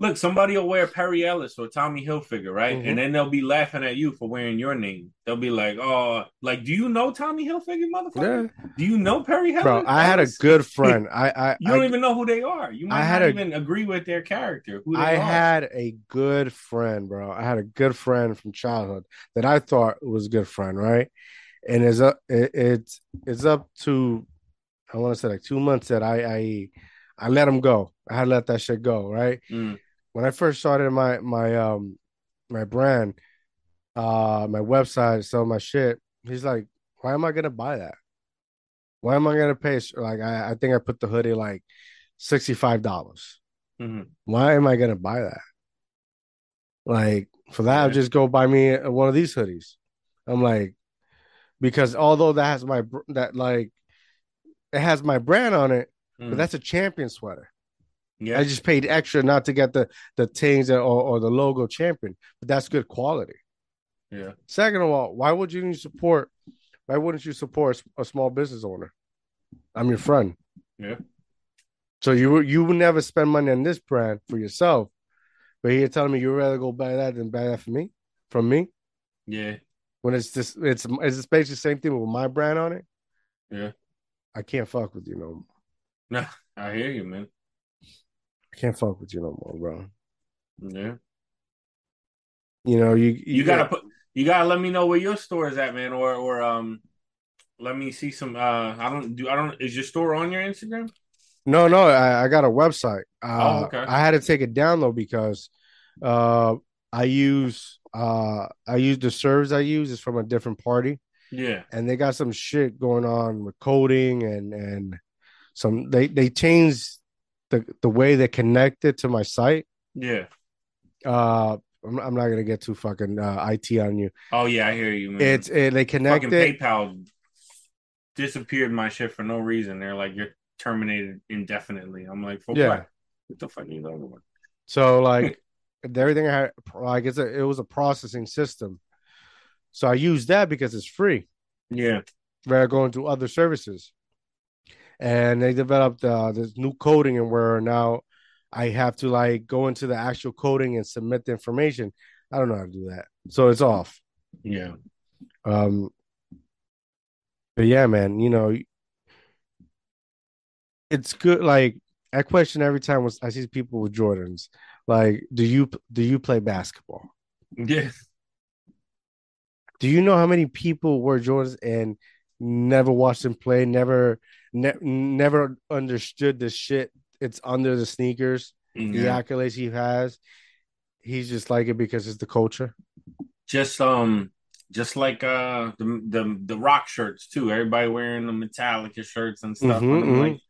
look, somebody will wear Perry Ellis or Tommy Hilfiger, right? Mhm. And then they'll be laughing at you for wearing your name. They'll be like, "Oh, like, do you know Tommy Hilfiger, motherfucker? Yeah, Do you know Perry Ellis?" bro. I had a good friend. I I You don't I, even know who they are. You might I had not a- even agree with their character. Who they I are. had a good friend, bro. I had a good friend from childhood that I thought was a good friend, right? And it's up, it, it's it's up to, I want to say like two months that I I I let him go. I had to let that shit go, right? Mm, When I first started my my um my brand, uh, my website, sell my shit. He's like, why am I gonna buy that? Why am I gonna pay? Like I I think I put the hoodie like sixty five dollars. mhm. Why am I gonna buy that? Like for that, I'll just go buy me one of these hoodies. I'm like, because although that has my that like it has my brand on it, Mm. but that's a champion sweater. yeah, I just paid extra not to get the the things or, or the logo champion, but that's good quality. yeah, Second of all, why would you support? Why wouldn't you support a small business owner? I'm your friend. Yeah. So you you would never spend money on this brand for yourself, but you're telling me you'd rather go buy that than buy that for me, from me. yeah, When it's just it's it's basically the same thing with my brand on it. Yeah. I can't fuck with you no more. Nah, I hear you, man. I can't fuck with you no more, bro. Yeah. You know, you You gotta put you gotta let me know where your store is at, man, or or um let me see some uh I don't do I don't is your store on your Instagram? No, no, I, I got a website. Uh, Oh, okay. I had to take it down though because uh, I use uh, I use the servers I use is from a different party, Yeah. and they got some shit going on with coding and and some they they changed the the way they connected to my site. Yeah. Uh, I'm, I'm not gonna get too fucking uh, IT on you. Oh yeah, I hear you, man. It's it, they fucking connected. PayPal disappeared my shit for no reason. They're like, you're terminated indefinitely. I'm like, Yeah. what? What the fuck are you talking about? So like everything I had, like it's a, it was a processing system. So I used that because it's free. Yeah. rather going to other services. And they developed uh, this new coding, and where now I have to like go into the actual coding and submit the information. I don't know how to do that, so it's off. Yeah. Um, but yeah, man, you know, it's good. Like I question every time I see people with Jordans. Like, do you do you play basketball? Yeah. Do you know how many people wear Jordans and never watched them play, never ne- never understood the shit it's under the sneakers, the Yeah. accolades he has. He's just like it because it's the culture. Just um just like uh the the the rock shirts too. Everybody wearing the Metallica shirts and stuff. Mhm, and I'm like,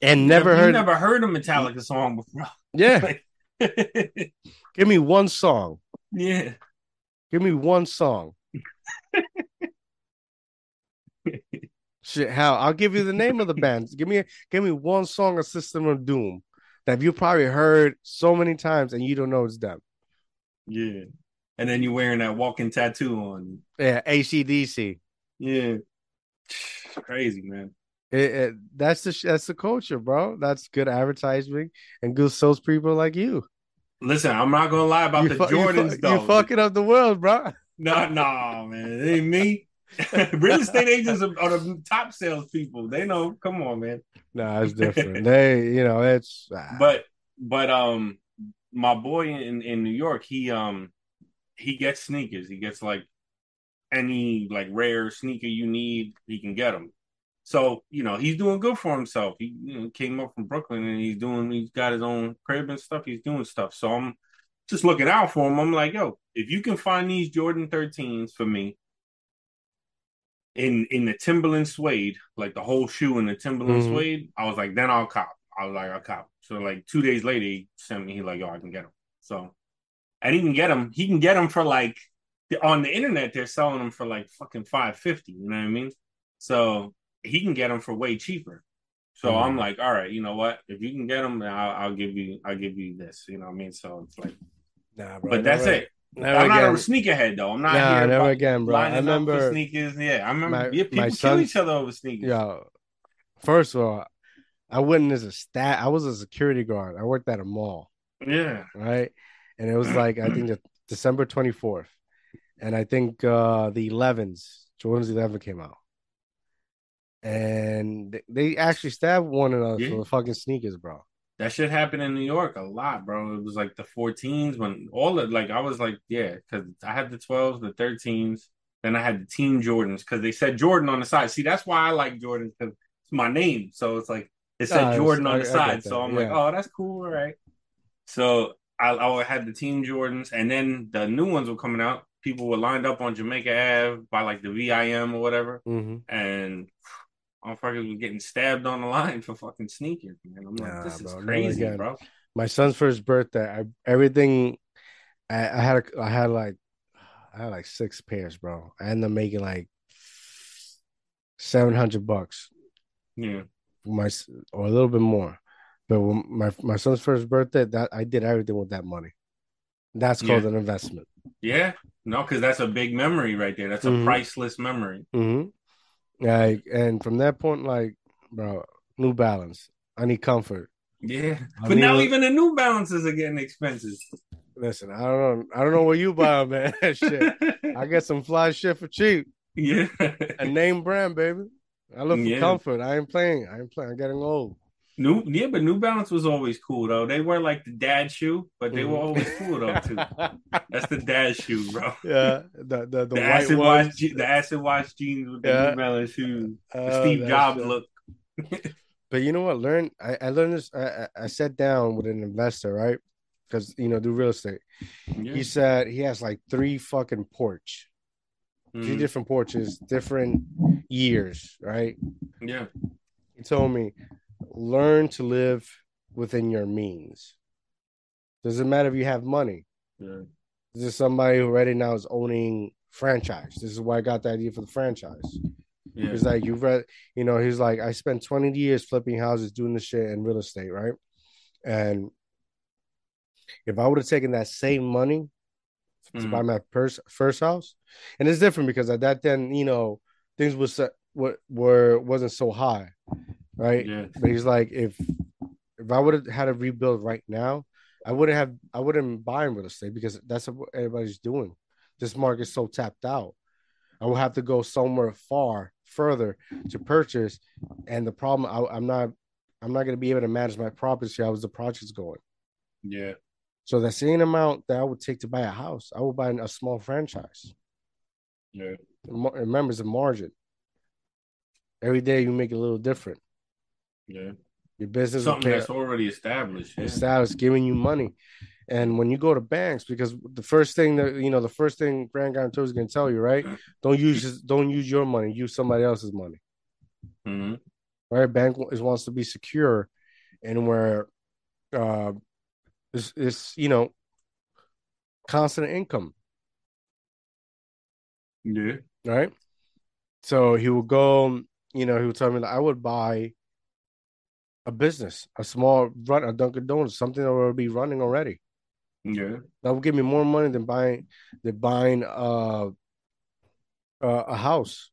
And never heard never heard a Metallica song before. Yeah. Give me one song. yeah. Give me one song. Shit, how? I'll give you the name of the band. Give me give me one song of System of Doom that you probably heard so many times and you don't know it's them. Yeah. And then you're wearing that walking tattoo on. Yeah, ACDC. Yeah. Crazy, man. It, it, that's the that's the culture, bro. That's good advertising and good salespeople like you. Listen, I'm not gonna lie about You, the fu- you, Jordans fu- though. you fucking up the world, bro. No, no, man. It ain't me. Real estate agents are, are the top salespeople. They know. Come on, man. No, it's different. they, you know, it's ah, But but um my boy in, in New York, he um he gets sneakers. He gets like any like rare sneaker you need, he can get them. So, you know, he's doing good for himself. He you know, came up from Brooklyn and he's doing he's got his own crib and stuff. He's doing stuff. So I'm just looking out for him. I'm like, yo, if you can find these Jordan 13s for me in in the Timberland suede, like the whole shoe in the Timberland Mhm. suede, I was like, then I'll cop. I was like, I'll cop. So like two days later, he sent me. He like, yo, I can get them. So, and he can get them. He can get them for like on the internet. They're selling them for like fucking five fifty. You know what I mean? So he can get them for way cheaper. So Mhm. I'm like, all right, you know what? If you can get them, I'll, I'll give you, I'll give you this. You know what I mean? So it's like, nah, bro. but that's it. Never I'm not again. a sneakerhead though. I'm not Nah, here never again, bro. I lining up for remember, sneakers. Yeah, I remember. my- yeah, people my kill each other over sneakers. yeah. First of all, I went as a stat. I was a security guard. I worked at a mall, yeah, right? And it was like I think the December twenty fourth, and I think uh the 11s, Jordan's eleven came out, and they- actually stabbed one another Yeah. for the fucking sneakers, bro. that shit happened in New York a lot, bro. It was like the 14s when all the like I was like, yeah, because I had the 12s, the 13s, then I had the Team Jordans because they said Jordan on the side. See, that's why I like Jordans because it's my name. So it's like it said Ah, it's- Jordan on the I side. that, So I'm like, oh, that's cool, all right. So I, I had the Team Jordans, and then the new ones were coming out. People were lined up on Jamaica Ave by like the VIM or whatever, hmm and motherfuckers were getting stabbed on the line for fucking sneakers. Man, I'm like, Nah, this is bro, never crazy, bro. My son's first birthday, I everything. I, I had a, I had like I had like six pairs, bro. I ended up making like seven hundred bucks. Yeah. my or a little bit more. But when my my son's first birthday, that I did everything with that money. That's called Yeah. an investment. Yeah, no, because that's a big memory right there. That's a Mhm. priceless memory. Mm-hmm. Like, and from that point, like, bro, New Balance. I need comfort. Yeah, I but now mean- even the New Balances are getting expensive. Listen, I don't know. I don't know where you buy 'em, man. shit, I get some fly shit for cheap. yeah, A name brand, baby. I look for Yeah. comfort. I ain't playing. I ain't playing. I'm getting old. New yeah, but New Balance was always cool though. They were like the dad shoe, but they were Mhm. always cool though too. That's the dad shoe, bro. yeah, the the, the, The, white acid ones. wash, the acid wash jeans with the Yeah. New Balance shoes. The Oh, Steve Jobs shit. look. But you know what? Learn. I, I learned this. I, I sat down with an investor, right? Because you know, do real estate. Yeah. He said he has like three fucking Porsche, three Mhm. different Porsches, different years, right? yeah. He told me, learn to live within your means. Doesn't matter if you have money. Yeah. This is somebody who already now is owning franchise. This is why I got the idea for the franchise. Yeah. He's like, you've read, you know, he's like, I spent 20 years flipping houses, doing this shit in real estate, right? And if I would have taken that same money to Mhm. buy my first first house, and it's different because at that then, you know, things was set, what were wasn't so high, right? Yeah. But he's like, if if I would have had to rebuild right now, I wouldn't have I wouldn't buy in real estate because that's what everybody's doing. This market's so tapped out. I will have to go somewhere far further to purchase. And the problem I, I'm not I'm not gonna be able to manage my property how the project's going. Yeah. So the same amount that I would take to buy a house, I would buy a small franchise. Yeah. Remember, it's a margin. Every day you make it a little different. Yeah. Your business Something that's already established. Yeah. status giving you money. And when you go to banks, because the first thing that you know, the first thing Grant Cardone is going to tell you, right? Don't use don't use your money, use somebody else's money, hmm right? Bank is wants to be secure, and where uh, it's, it's you know, constant income, Yeah. right? So he would go, you know, he would tell me that I would buy a business, a small run, a Dunkin' Donuts, something that will be running already. Yeah. That would give me more money than buying than buying uh, uh, a house.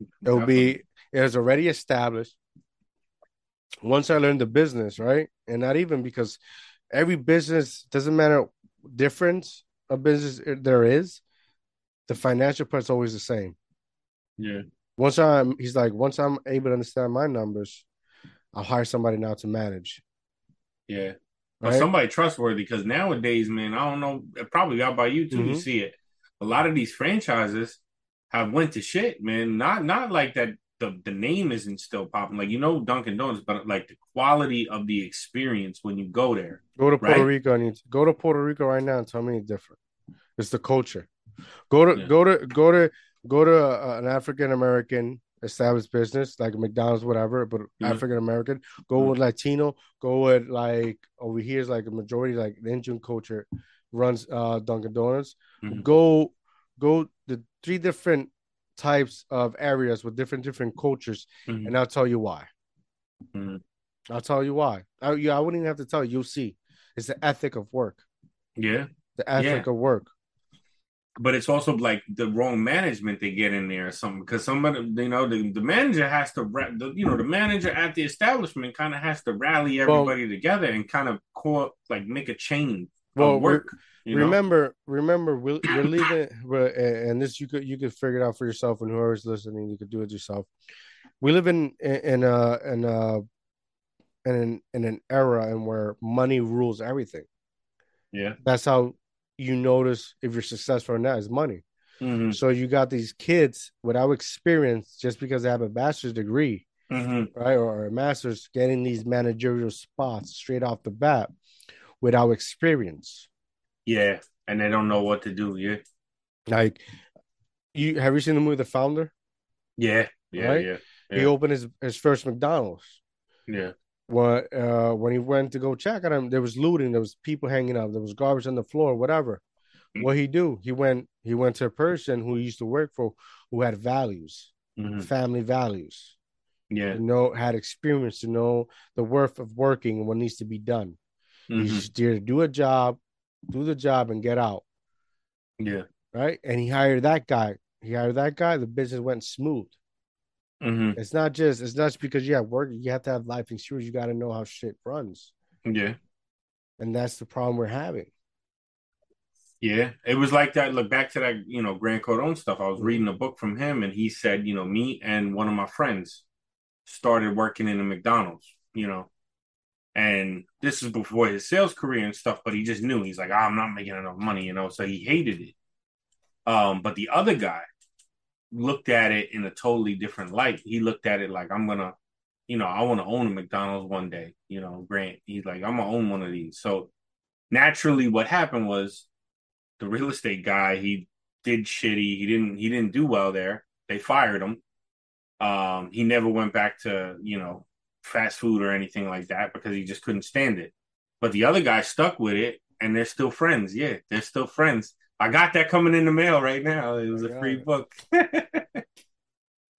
It will be it is already established. Once I learned the business, right, and not even because every business doesn't matter difference of business there is, the financial part's always the same. Yeah. Once I'm, he's like, once I'm able to understand my numbers, I'll hire somebody now to manage. Yeah. But Right? somebody trustworthy because nowadays, man, I don't know. Probably out by you too. You Mhm. see it. A lot of these franchises have went to shit, man. Not not like that. The the name isn't still popping. Like you know Dunkin' Donuts, but like the quality of the experience when you go there. Go to Puerto Right? Rico and you, go to Puerto Rico right now and tell me it's different. It's the culture. Go to Yeah. go to go to go to uh, an African American established business like McDonald's, whatever, but Yeah. African American. Go Yeah. with Latino. Go with like over here is like a majority like the Indian culture runs uh Dunkin' Donuts. Mhm. Go go the three different types of areas with different different cultures, Mhm. and I'll tell you why. Mhm. I'll tell you why. I, yeah, I wouldn't even have to tell you. You'll see. It's the ethic of work. Yeah. The ethic of work. But it's also like the wrong management they get in there or something because somebody you know the, the manager has to ra- the, you know the manager at the establishment kind of has to rally Well- everybody together and kind of call like make a chain Well, work you know? remember, remember, we're, we're leaving, we're, and this you could you could figure it out for yourself, and whoever's listening, you could do it yourself. We live in in a in uh, a uh, in an, in an era and where money rules everything. yeah That's how you notice if you're successful or not is money. hmm So you got these kids without experience just because they have a bachelor's degree, hmm right, or a master's, getting these managerial spots straight off the bat without experience. yeah and they don't know what to do yeah Like, you have you seen the movie The Founder? yeah yeah Right? yeah He opened his, his first McDonald's. yeah When uh when he went to go check on him, there was looting, there was people hanging up, there was garbage on the floor, whatever. Mm. What he do? He went he went to a person who he used to work for who had values, hmm family values. yeah to know had experience to know the worth of working and what needs to be done. Mhm. He's just there to do a job, do the job, and get out. yeah Right. And he hired that guy. He hired that guy. The business went smooth. Hmm It's not just it's not just because you have work, you have to have life insurance. You got to know how shit runs. yeah And that's the problem we're having. Yeah, it was like that. Look back to that, you know, Grant Cardone stuff. I was reading a book from him, and he said, you know, me and one of my friends started working in a McDonald's. you know. And this is before his sales career and stuff, but he just knew he's like, oh, I'm not making enough money, you know. So he hated it. Um, but the other guy looked at it in a totally different light. He looked at it like I'm gonna, you know, I want to own a McDonald's one day. You know, Grant. He's like, I'm gonna own one of these. So naturally, what happened was the real estate guy he did shitty. He didn't he didn't do well there. They fired him. Um, he never went back to you know fast food or anything like that because he just couldn't stand it. But the other guy stuck with it, and they're still friends. Yeah, they're still friends. I got that coming in the mail right now. It was a free it. book.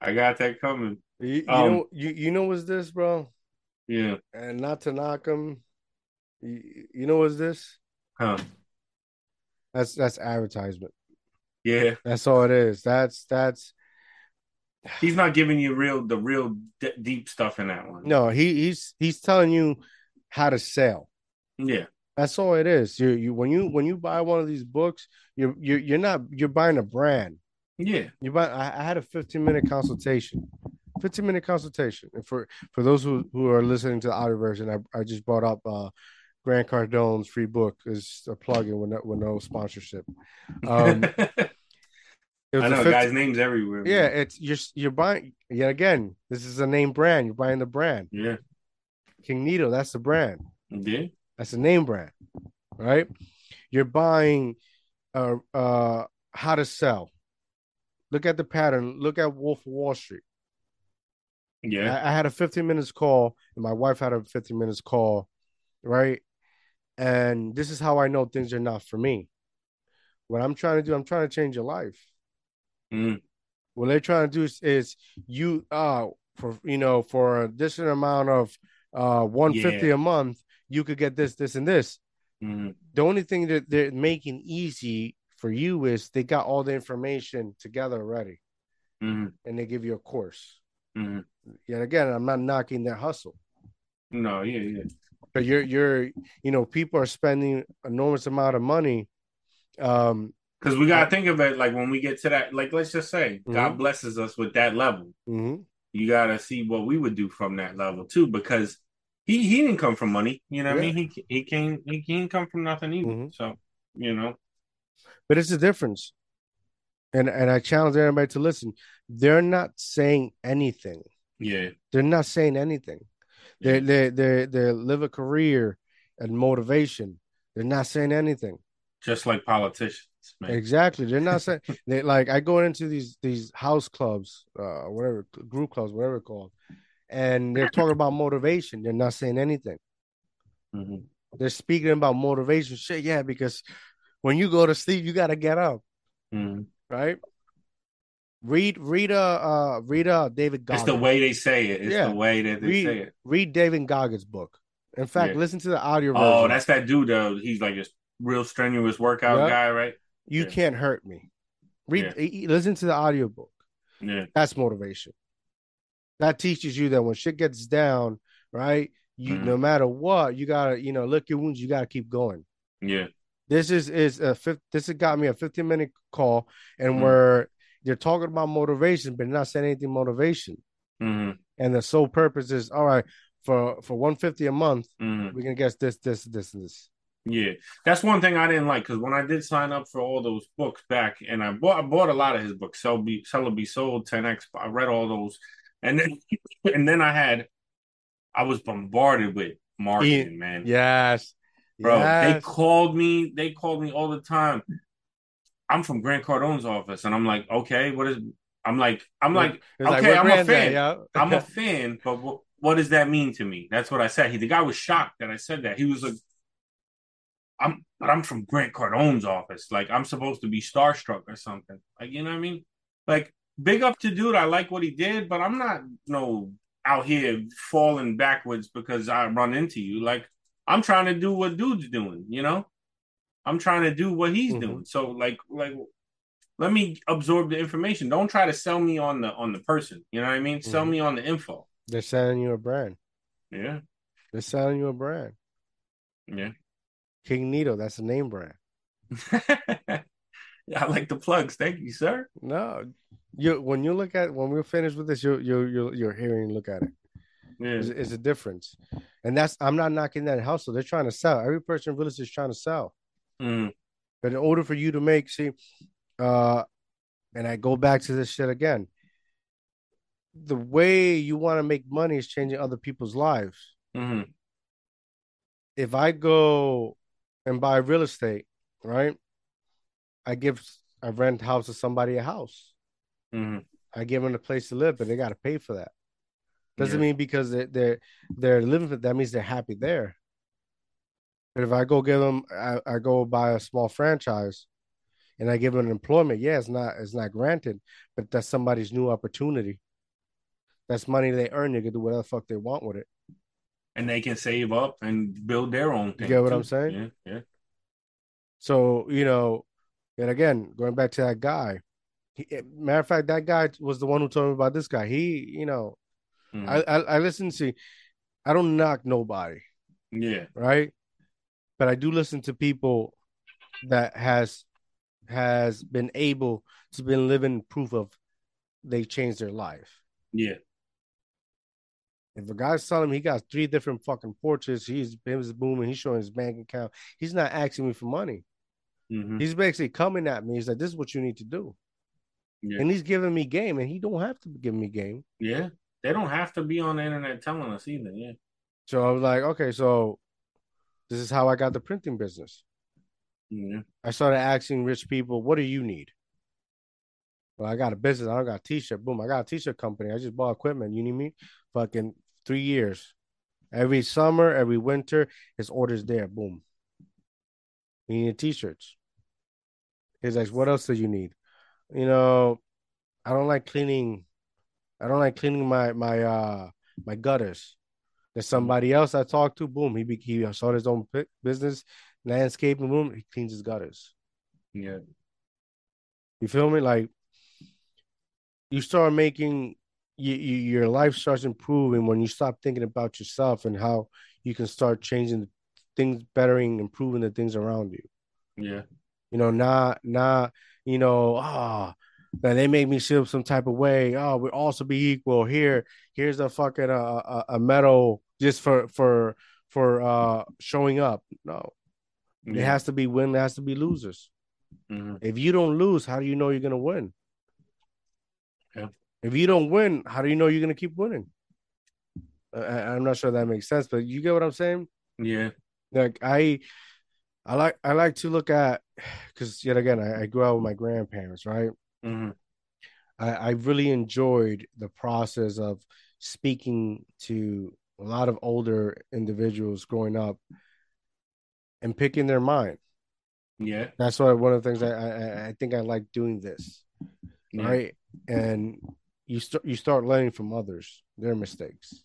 I got that coming. You, you um, know, you you know what's this, bro? Yeah. And not to knock him, you, you know what's this? Huh? That's that's advertisement. Yeah. That's all it is. That's that's. He's not giving you real the real d- deep stuff in that one. No, he he's he's telling you how to sell. Yeah. That's all it is. You you when you when you buy one of these books, you're you're you're not you're buying a brand. Yeah. You buy I, I had a 15 minute consultation. 15 minute consultation. And for for those who, who are listening to the audio version, I, I just brought up uh Grant Cardone's free book is a plug-in with no, with no sponsorship. Um I know 50, guys' names everywhere. Man. Yeah, it's you're you're buying yet again. This is a name brand. You're buying the brand. Yeah. King Nito, that's the brand. Yeah. That's a name brand, right? You're buying uh uh how to sell. Look at the pattern. Look at Wolf Wall Street. Yeah. I, I had a 15 minutes call, and my wife had a 15 minutes call, right? And this is how I know things are not for me. What I'm trying to do, I'm trying to change your life. Mm. What they're trying to do is, is you uh for you know for a decent amount of uh 150 yeah. a month you could get this, this, and this. Mm-hmm. The only thing that they're making easy for you is they got all the information together already, mm-hmm. and they give you a course. Mm-hmm. Yet again, I'm not knocking that hustle. No, yeah, yeah. But you're you're you know people are spending enormous amount of money. Um, because we gotta think of it like when we get to that, like let's just say mm-hmm. God blesses us with that level. Mm-hmm. You gotta see what we would do from that level too, because he he didn't come from money. You know what yeah. I mean? He he came he, didn't come from nothing either. Mm-hmm. So you know, but it's a difference. And and I challenge everybody to listen. They're not saying anything. Yeah, they're not saying anything. They they they they live a career and motivation. They're not saying anything. Just like politicians. Man. Exactly. They're not saying they like I go into these these house clubs, uh, whatever group clubs, whatever it's called, and they're talking about motivation. They're not saying anything. Mm-hmm. They're speaking about motivation. Shit, yeah, because when you go to sleep, you got to get up, mm-hmm. right? Read, read, uh, uh, read, uh, David. Goggins. It's the way they say it. It's yeah. the way that they read, say it. Read David Goggins' book. In fact, yeah. listen to the audio. Oh, that's that dude. Though he's like a real strenuous workout yep. guy, right? You yeah. can't hurt me. Read, listen to the audio book. Yeah, that's motivation that teaches you that when shit gets down, right? You mm-hmm. no matter what, you gotta, you know, look your wounds, you gotta keep going. Yeah. This is is a fifth this has got me a 15 minute call and mm-hmm. where they're talking about motivation, but not saying anything motivation. Mm-hmm. And the sole purpose is all right, for for 150 a month, mm-hmm. we can guess this, this, this, and this. Yeah, that's one thing I didn't like because when I did sign up for all those books back, and I bought I bought a lot of his books, Sell Be Sell or Be Sold, 10x. I read all those, and then and then I had I was bombarded with marketing, man. Yes. Bro, yes. they called me, they called me all the time. I'm from Grant Cardone's office, and I'm like, okay, what is I'm like, I'm like, okay, like, I'm a fan. I'm a fan, but what, what does that mean to me? That's what I said. He the guy was shocked that I said that. He was like, I'm but I'm from Grant Cardone's office. Like I'm supposed to be starstruck or something. Like, you know what I mean? Like big up to dude. I like what he did, but I'm not no out here falling backwards because I run into you. Like I'm trying to do what dude's doing, you know? I'm trying to do what he's mm-hmm. doing. So like like let me absorb the information. Don't try to sell me on the on the person. You know what I mean? Mm-hmm. Sell me on the info. They're selling you a brand. Yeah. They're selling you a brand. Yeah. King Nito, that's a name brand. Yeah, I like the plugs. Thank you, sir. No, you when you look at when we're finished with this, you you you you're hearing look at it. Yeah. Is, is a difference, and that's I'm not knocking that hustle. They're trying to sell. Every person in real estate is trying to sell. Mm. But in order for you to make, see, uh, and I go back to this shit again. The way you want to make money is changing other people's lives. hmm If I go and buy real estate, right? I give, I rent house to somebody a house. Hmm I give them a place to live, but they got to pay for that. Doesn't Yeah. mean because they're they're they're living for that means they're happy there. But if I go give them, I, I go buy a small franchise, and I give them an employment. Yeah, it's not it's not granted, but that's somebody's new opportunity. That's money they earn. They can do whatever the fuck they want with it. And they can save up and build their own thing. You get what too. I'm saying? Yeah, yeah. So you know, and again, going back to that guy. He, matter of fact, that guy was the one who told me about this guy. He, you know, Mhm. I, I I listen to. I don't knock nobody. yeah. right? But I do listen to people that has has been able to been living proof of they changed their life. Yeah. If a guy's telling me he got three different fucking portraits, he's his booming, he's showing his bank account. He's not asking me for money. hmm He's basically coming at me. He's like, "This is what you need to do," Yeah. and he's giving me game, and he don't have to give me game. Yeah. They don't have to be on the internet telling us either. Yeah. So I was like, "Okay, so this is how I got the printing business." Yeah. I started asking rich people, what do you need? Well, I got a business. I don't got a t-shirt. Boom. I got a t-shirt company. I just bought equipment. You need me? Fucking three years. Every summer, every winter, his orders there. Boom. You need t-shirts. He's like, what else do you need? You know, I don't like cleaning. I don't like cleaning my my uh my gutters. There's somebody else I talked to. Boom. He he started his own business, landscaping. Boom. He cleans his gutters. Yeah. You feel me? Like you start making you, you, your life starts improving when you stop thinking about yourself and how you can start changing things, bettering, improving the things around you. Yeah. You know, not not you know, ah, that they make me feel some type of way. Oh, we also be equal. Here, here's a fucking uh, a, a medal just for for for uh showing up. No, it has to be win. It has to be losers. hmm If you don't lose, how do you know you're gonna win? Yeah. If you don't win, how do you know you're gonna keep winning? I- I'm not sure that makes sense, but you get what I'm saying. Yeah. Like I, I like I like to look at because yet again I, I grew up with my grandparents, right? hmm I, I really enjoyed the process of speaking to a lot of older individuals growing up and picking their mind. Yeah. That's why one of the things I I, I think I like doing this. Yeah. right? And you start you start learning from others their mistakes,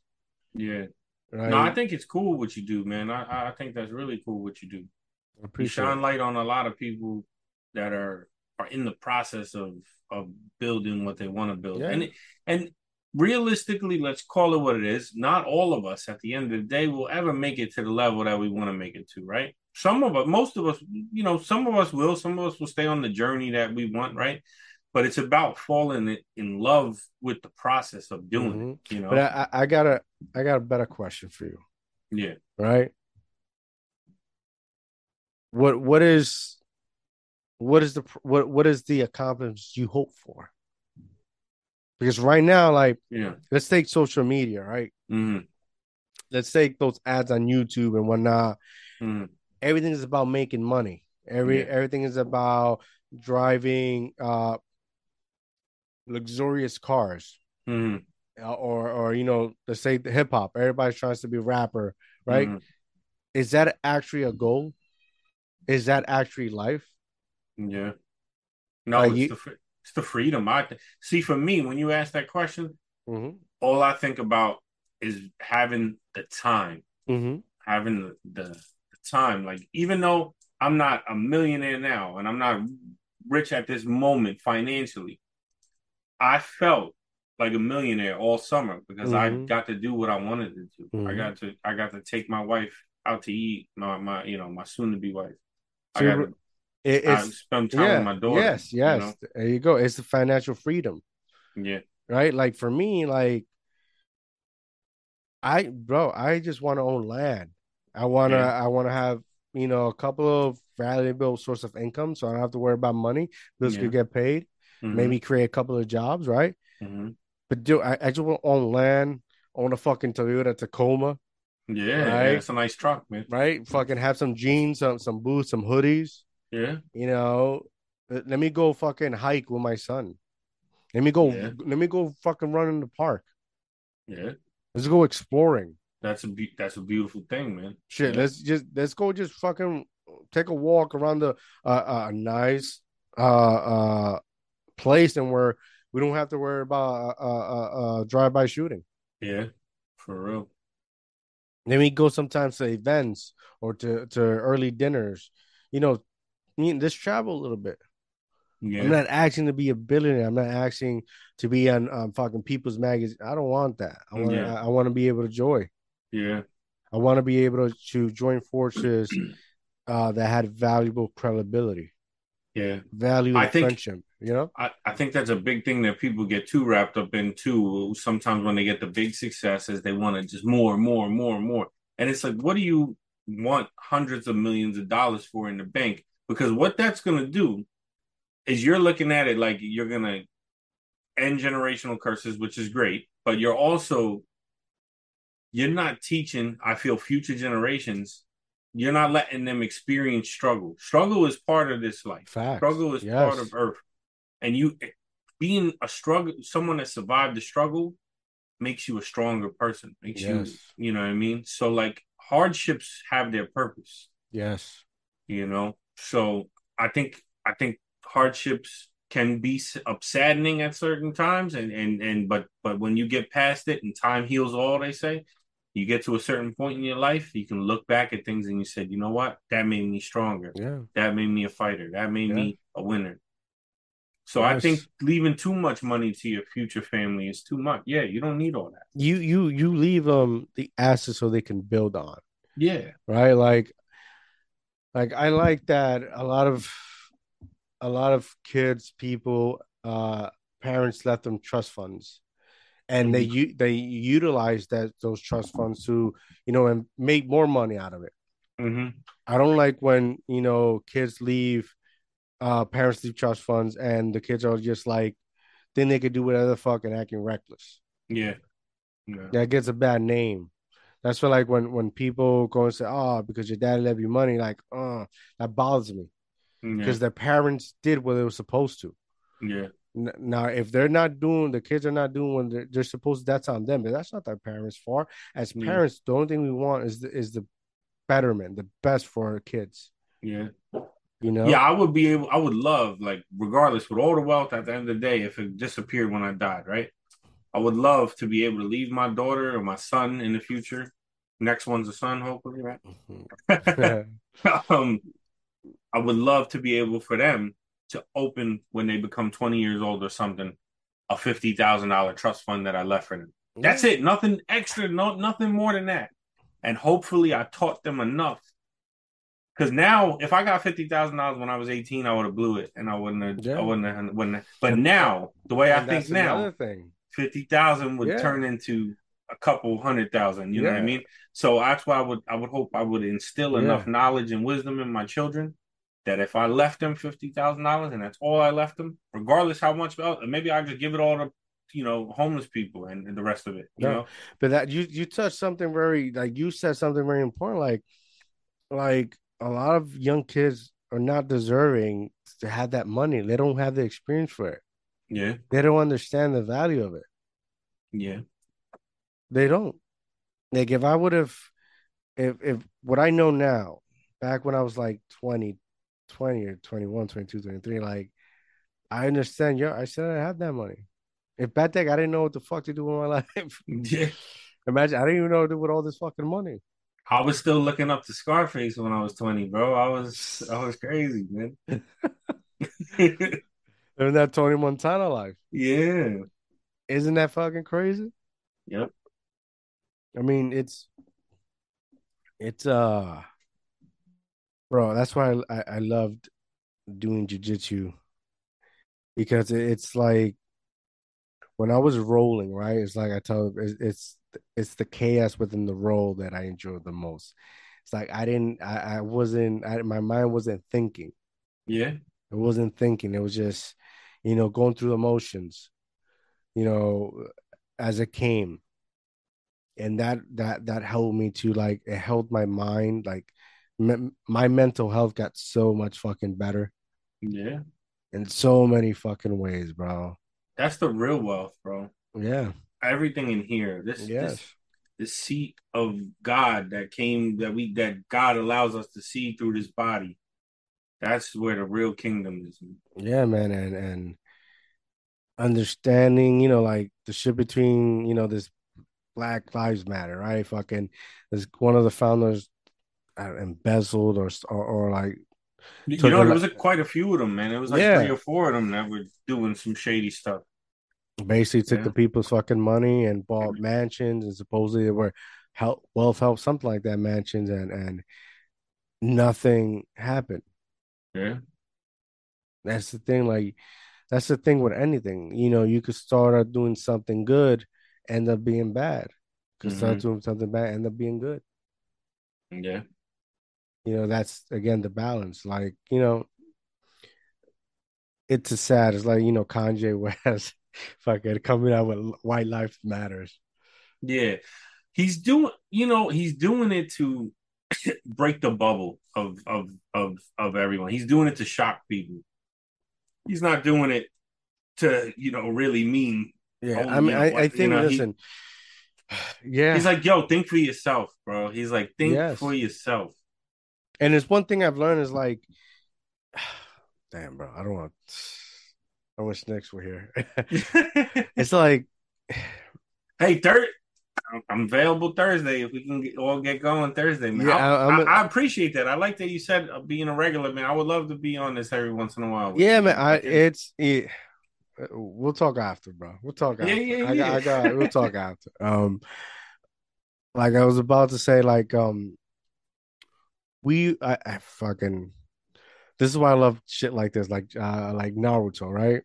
Yeah. right? No, I think it's cool what you do, man. I I think that's really cool what you do. You shine it. light on a lot of people that are are in the process of of building what they want to build. Yeah. And and realistically, let's call it what it is. Not all of us at the end of the day will ever make it to the level that we want to make it to, right? Some of us, most of us, you know, some of us will, some of us will stay on the journey that we want, right? But it's about falling in- love with the process of doing mm-hmm. it, you know? But I I got a I got a better question for you, yeah. right? What what is what is the what what is the accomplishment you hope for? Because right now, like Yeah. let's take social media, right? hmm Let's take those ads on YouTube and whatnot. hmm everything is about making money. Every Yeah. everything is about driving uh luxurious cars. hmm Uh, or or you know, let's say the hip hop. Everybody's trying to be a rapper, right? Mhm. Is that actually a goal? Is that actually life? Yeah. No, it's you- the it's the freedom. I th- see. For me, when you ask that question, Mm-hmm. all I think about is having the time, Mm-hmm. having the, the, the time. Like even though I'm not a millionaire now and I'm not rich at this moment financially, I felt like a millionaire all summer because I Mhm. got to do what I wanted to do. I Mhm. got to I got to take my wife out to eat. My my you know my soon to be wife. I got you- It, I it's spend time yeah, with my daughter. yes, you yes. know? There you go. It's the financial freedom, Yeah. right? Like for me, like I bro, I just want to own land. I wanna Yeah. I wanna have you know a couple of valuable source of income, so I don't have to worry about money. Bills Yeah. could get paid. Mhm. Maybe create a couple of jobs, right? Mhm. But dude, I, I just want to own land, own a fucking Toyota Tacoma, Yeah, Right. yeah, it's a nice truck, man. right? Fucking have some jeans, some some boots, some hoodies. Yeah, You know, let let me go fucking hike with my son. Let me go. Yeah. Let me go fucking run in the park. yeah. Let's go exploring. That's a be- that's a beautiful thing, man. Shit, Yeah. let's just let's go just fucking take a walk around the uh, uh nice uh uh place and where we don't have to worry about uh uh, uh drive by shooting. Yeah, for real. Then we go sometimes to events or to to early dinners. You know, let's travel a little bit. Yeah, I'm not asking to be a billionaire. I'm not asking to be on um, fucking People's Magazine. I don't want that. I want Yeah. I, I want to be able to joy. yeah, I want to be able to, to join forces uh, that had valuable credibility, yeah. valuable I think- friendship. You know, I, I think that's a big thing that people get too wrapped up in too. Sometimes when they get the big successes, they want to just more, and more, and more, and more. And it's like, what do you want hundreds of millions of dollars for in the bank? Because what that's going to do is you're looking at it like you're going to end generational curses, which is great, but you're also you're not teaching. I feel future generations. You're not letting them experience struggle. Struggle is part of this life. facts. Struggle is Yes. part of Earth, and you being a struggle, someone that survived the struggle, makes you a stronger person. Makes Yes. you, you know what I mean. So like hardships have their purpose, Yes, you know. So I think I think hardships can be saddening at certain times, and and and but but when you get past it and time heals all, they say. You get to a certain point in your life, you can look back at things and you said, you know what, that made me stronger yeah, that made me a fighter. That made Yeah. me a winner. So I think leaving too much money to your future family is too much. Yeah, you don't need all that. you you you leave them the assets so they can build on. Yeah. right? Like, like I like that a lot of a lot of kids, people, uh, parents left them trust funds, and they u- they utilize that those trust funds to you know and make more money out of it. hmm I don't like when you know kids leave, uh, parents leave trust funds, and the kids are just like, then they could do whatever the fuck and acting reckless. Yeah. Yeah. that gets a bad name. That's why, like, when when people go and say, "Oh, because your dad left you money," like, oh, that bothers me Yeah. because their parents did what they were supposed to. Yeah. Now, if they're not doing, the kids are not doing what they're, they're supposed. to, That's on them, but that's not their parents' fault. As Yeah. parents, the only thing we want is the, is the betterment, the best for our kids. Yeah. You know? Yeah, I would be able I would love, like, regardless, with all the wealth at the end of the day, if it disappeared when I died, right? I would love to be able to leave my daughter or my son in the future. Next one's a son, hopefully, right? um, I would love to be able for them to open when they become 20 years old or something, a fifty thousand dollar trust fund that I left for them. That's it. Nothing extra, no nothing more than that. And hopefully I taught them enough. Cause now if I got fifty thousand dollars when I was 18, I would have blew it and I wouldn't have Yeah. I wouldn't have wouldn't have, but now the way I think now, thing. fifty thousand would Yeah. turn into a couple hundred thousand. You know what I mean? So that's why I would I would hope I would instill Yeah. enough knowledge and wisdom in my children that if I left them fifty thousand dollars and that's all I left them, regardless how much, oh, maybe I just give it all to you know homeless people and, and the rest of it. You Yeah. know? But that you you touched something very like you said something very important. Like like a lot of young kids are not deserving to have that money. They don't have the experience for it. Yeah, They don't understand the value of it. yeah, They don't. Like if I would have if if what I know now, back when I was like 20, 20 or 21, 22, 23, like I understand, yeah, I said I had that money. If back then I didn't know what the fuck to do with my life. yeah. Imagine I didn't even know what to do with all this fucking money. I was still looking up to Scarface when I was twenty, bro. I was I was crazy, man. Living that Tony Montana life. yeah. Isn't that fucking crazy? Yep. I mean, it's it's uh bro, that's why I I loved doing jujitsu because it's like when I was rolling, right? It's like I tell it's it's, it's the chaos within the roll that I enjoy the most. It's like I didn't, I, I wasn't, I, my mind wasn't thinking. Yeah. It wasn't thinking. It was just, you know, going through the motions, you know, as it came. And that that that helped me to like it held my mind like me- my mental health got so much fucking better Yeah. in so many fucking ways, bro. That's the real wealth, bro. Yeah. Everything in here. This Yes. this the seat of God that came that we that God allows us to see through this body. That's where the real kingdom is. Yeah, man, and and understanding, you know, like the shit between, you know, this Black Lives Matter, right? Fucking, this one of the founders uh, embezzled or or, or like You know, there was like- quite a few of them, man. It was like Yeah. three or four of them that were doing some shady stuff. Basically took Yeah. the people's fucking money and bought mansions and supposedly they were help wealth help something like that mansions and and nothing happened. Yeah. That's the thing, like that's the thing with anything. You know, you could start out doing something good, end up being bad. Could start Mhm. doing something bad, end up being good. Yeah. You know, that's again the balance. Like, you know, it's a sad. It's like, you know, Kanye West fucking coming out with white life matters. Yeah. He's doing you know, he's doing it to break the bubble of of of of everyone. He's doing it to shock people. He's not doing it to, you know, really mean Yeah. I mean, you know I, I you think know, he- listen. yeah. He's like, yo, think for yourself, bro. He's like, think Yes. for yourself. And it's one thing I've learned is like, damn, bro, I don't want. I wish Knicks were here. it's like, hey, third, I'm available Thursday if we can get, all get going Thursday, man. Yeah, I, a- I, I appreciate that. I like that you said uh, being a regular, man. I would love to be on this every once in a while. yeah, you, man. I it's it. We'll talk after, bro. We'll talk Yeah, after. yeah, I got, yeah. I got. We'll talk after. Um, like I was about to say, like um, we, I, I fucking. This is why I love shit like this, like uh, like Naruto, right?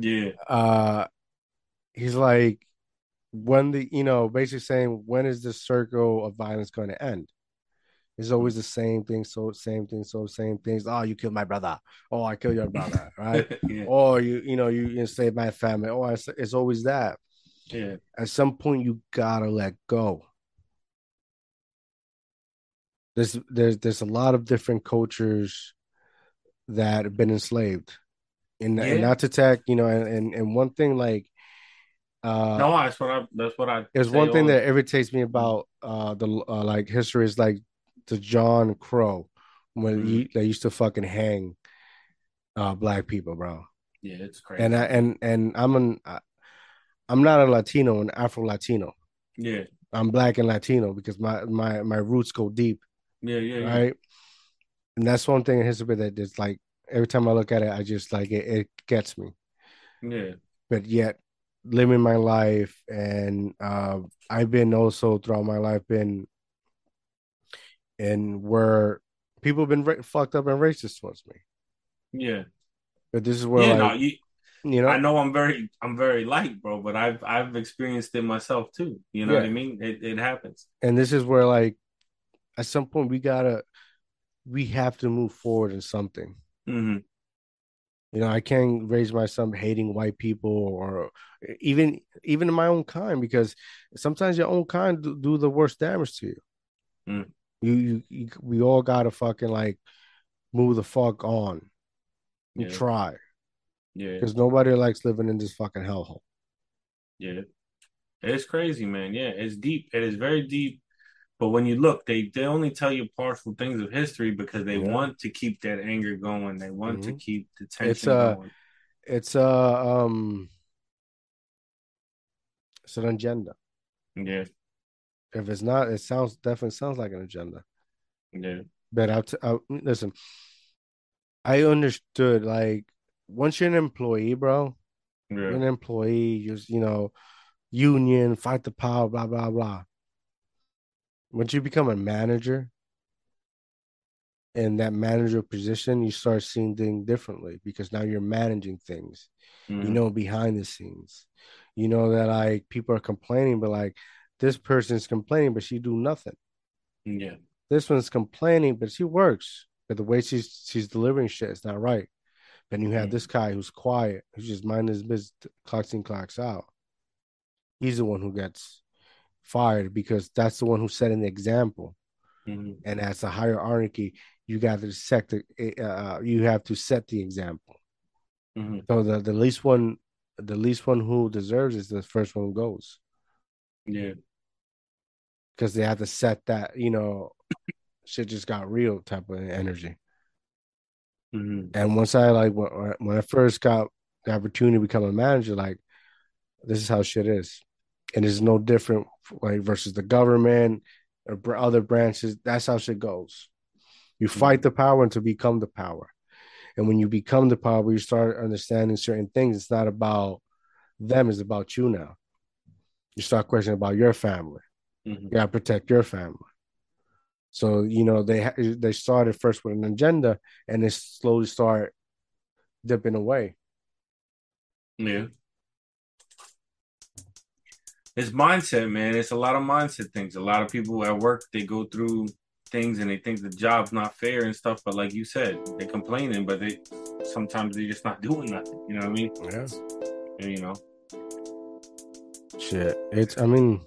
yeah, uh he's like when the you know basically saying when is the circle of violence going to end? It's always the same thing so same thing so same things. Oh you killed my brother. Oh i killed your brother right? Yeah, or you you know you, save my family. Oh it's, it's always that. Yeah, at some point you gotta let go. There's there's there's a lot of different cultures that have been enslaved and, and Yeah. not to attack you know and, and and one thing like uh no, that's what I. That's what I. There's one thing that irritates me about uh the uh, like history is like the John Crow when Mhm. he, they used to fucking hang uh black people, bro. Yeah, it's crazy. And I and and I'm an I- I'm not a Latino, an Afro Latino. yeah, I'm black and Latino because my my my roots go deep, yeah, yeah, yeah. And that's one thing in history that it's like every time I look at it, I just like it, it gets me. yeah. but yet living my life and uh, I've been also throughout my life been and where people have been ra- fucked up and racist towards me. Yeah, But this is where yeah. like no, you, you know I know I'm very, I'm very light, bro. But I've, I've experienced it myself too. You know what I mean? It, it happens. and this is where like at some point we gotta we have to move forward in something. hmm You know, I can't raise my son hating white people or even even in my own kind because sometimes your own kind do, do the worst damage to you. Mm. You, you, you, we all gotta fucking like move the fuck on and Yeah. try Yeah, because nobody likes living in this fucking hellhole. yeah. It's crazy, man. Yeah, it's deep. It is very deep. But when you look, they they only tell you partial things of history because they Yeah. want to keep that anger going. They want to Mhm. keep the tension It's, a, going. It's uh um, it's an agenda. Yeah, If it's not, it sounds definitely sounds like an agenda. yeah, But I'll, t- listen. I understood like once you're an employee, bro, you're an employee, you're you know, union, fight the power, blah blah blah. Once you become a manager, in that manager position, you start seeing things differently because now you're managing things. Mm-hmm. You know behind the scenes. You know that like people are complaining, but like this person's complaining, but she do nothing. Yeah. This one's complaining, but she works. But the way she's she's delivering shit is not right. Then you have mm-hmm. this guy who's quiet, who's just minding his business, clocks in, clocks out. He's the one who gets fired because that's the one who set an example. Mm-hmm. And as a hierarchy, you got to set the uh, you have to set the example. Mm-hmm. So the, the least one the least one who deserves is the first one who goes. Yeah. Because they have to set that, you know, shit just got real type of energy. Mm-hmm. And once I like when, when I first got the opportunity to become a manager, like this is how shit is, and it's no different like versus the government or other branches. That's how shit goes. You mm-hmm. fight the power to become the power. And when you become the power, you start understanding certain things. It's not about them, it's about you now. You start questioning about your family. Mm-hmm. You gotta protect your family. So you know they they started first with an agenda, and they slowly start dipping away. Yeah, it's mindset, man. It's a lot of mindset things. A lot of people at work they go through things and they think the job's not fair and stuff. But like you said, they're complaining, but they sometimes they're just not doing nothing. You know what I mean? Yeah. And, you know. Shit. It's I mean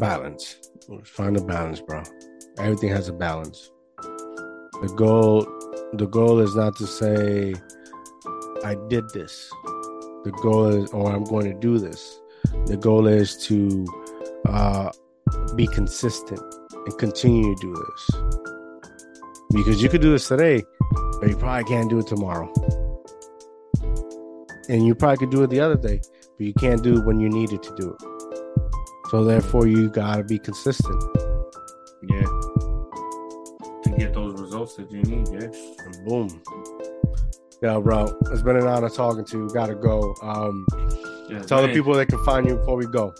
balance. Find a balance, bro. Everything has a balance. The goal the goal is not to say I did this. The goal is or I'm going to do this. The goal is to uh, be consistent and continue to do this. Because you could do this today, but you probably can't do it tomorrow. And you probably could do it the other day, but you can't do it when you needed to do it. So therefore, you gotta be consistent. Yeah. To get those results that you need, yeah. And boom. Yeah, bro. It's been an honor talking to you. Gotta go. Um, yeah, tell man. the people they can find you before we go.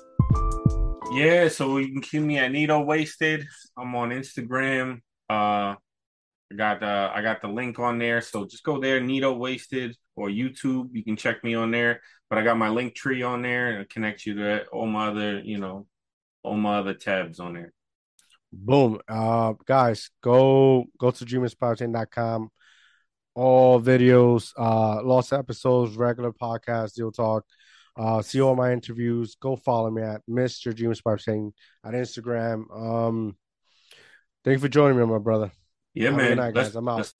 Yeah, so you can keep me at Nito Wasted. I'm on Instagram. Uh I got the I got the link on there. So just go there, Nito Wasted or YouTube. You can check me on there. But I got my Linktree on there and connect you to all my other, you know, all my other tabs on there. Boom. Uh guys, go go to dreamerspowerchain.com. All videos, uh lost episodes, regular podcast, deal talk uh, see all my interviews. Go follow me at Mr. James Saying at Instagram. Um, thank you for joining me, my brother. Yeah, Have man. Good night, guys. I'm out.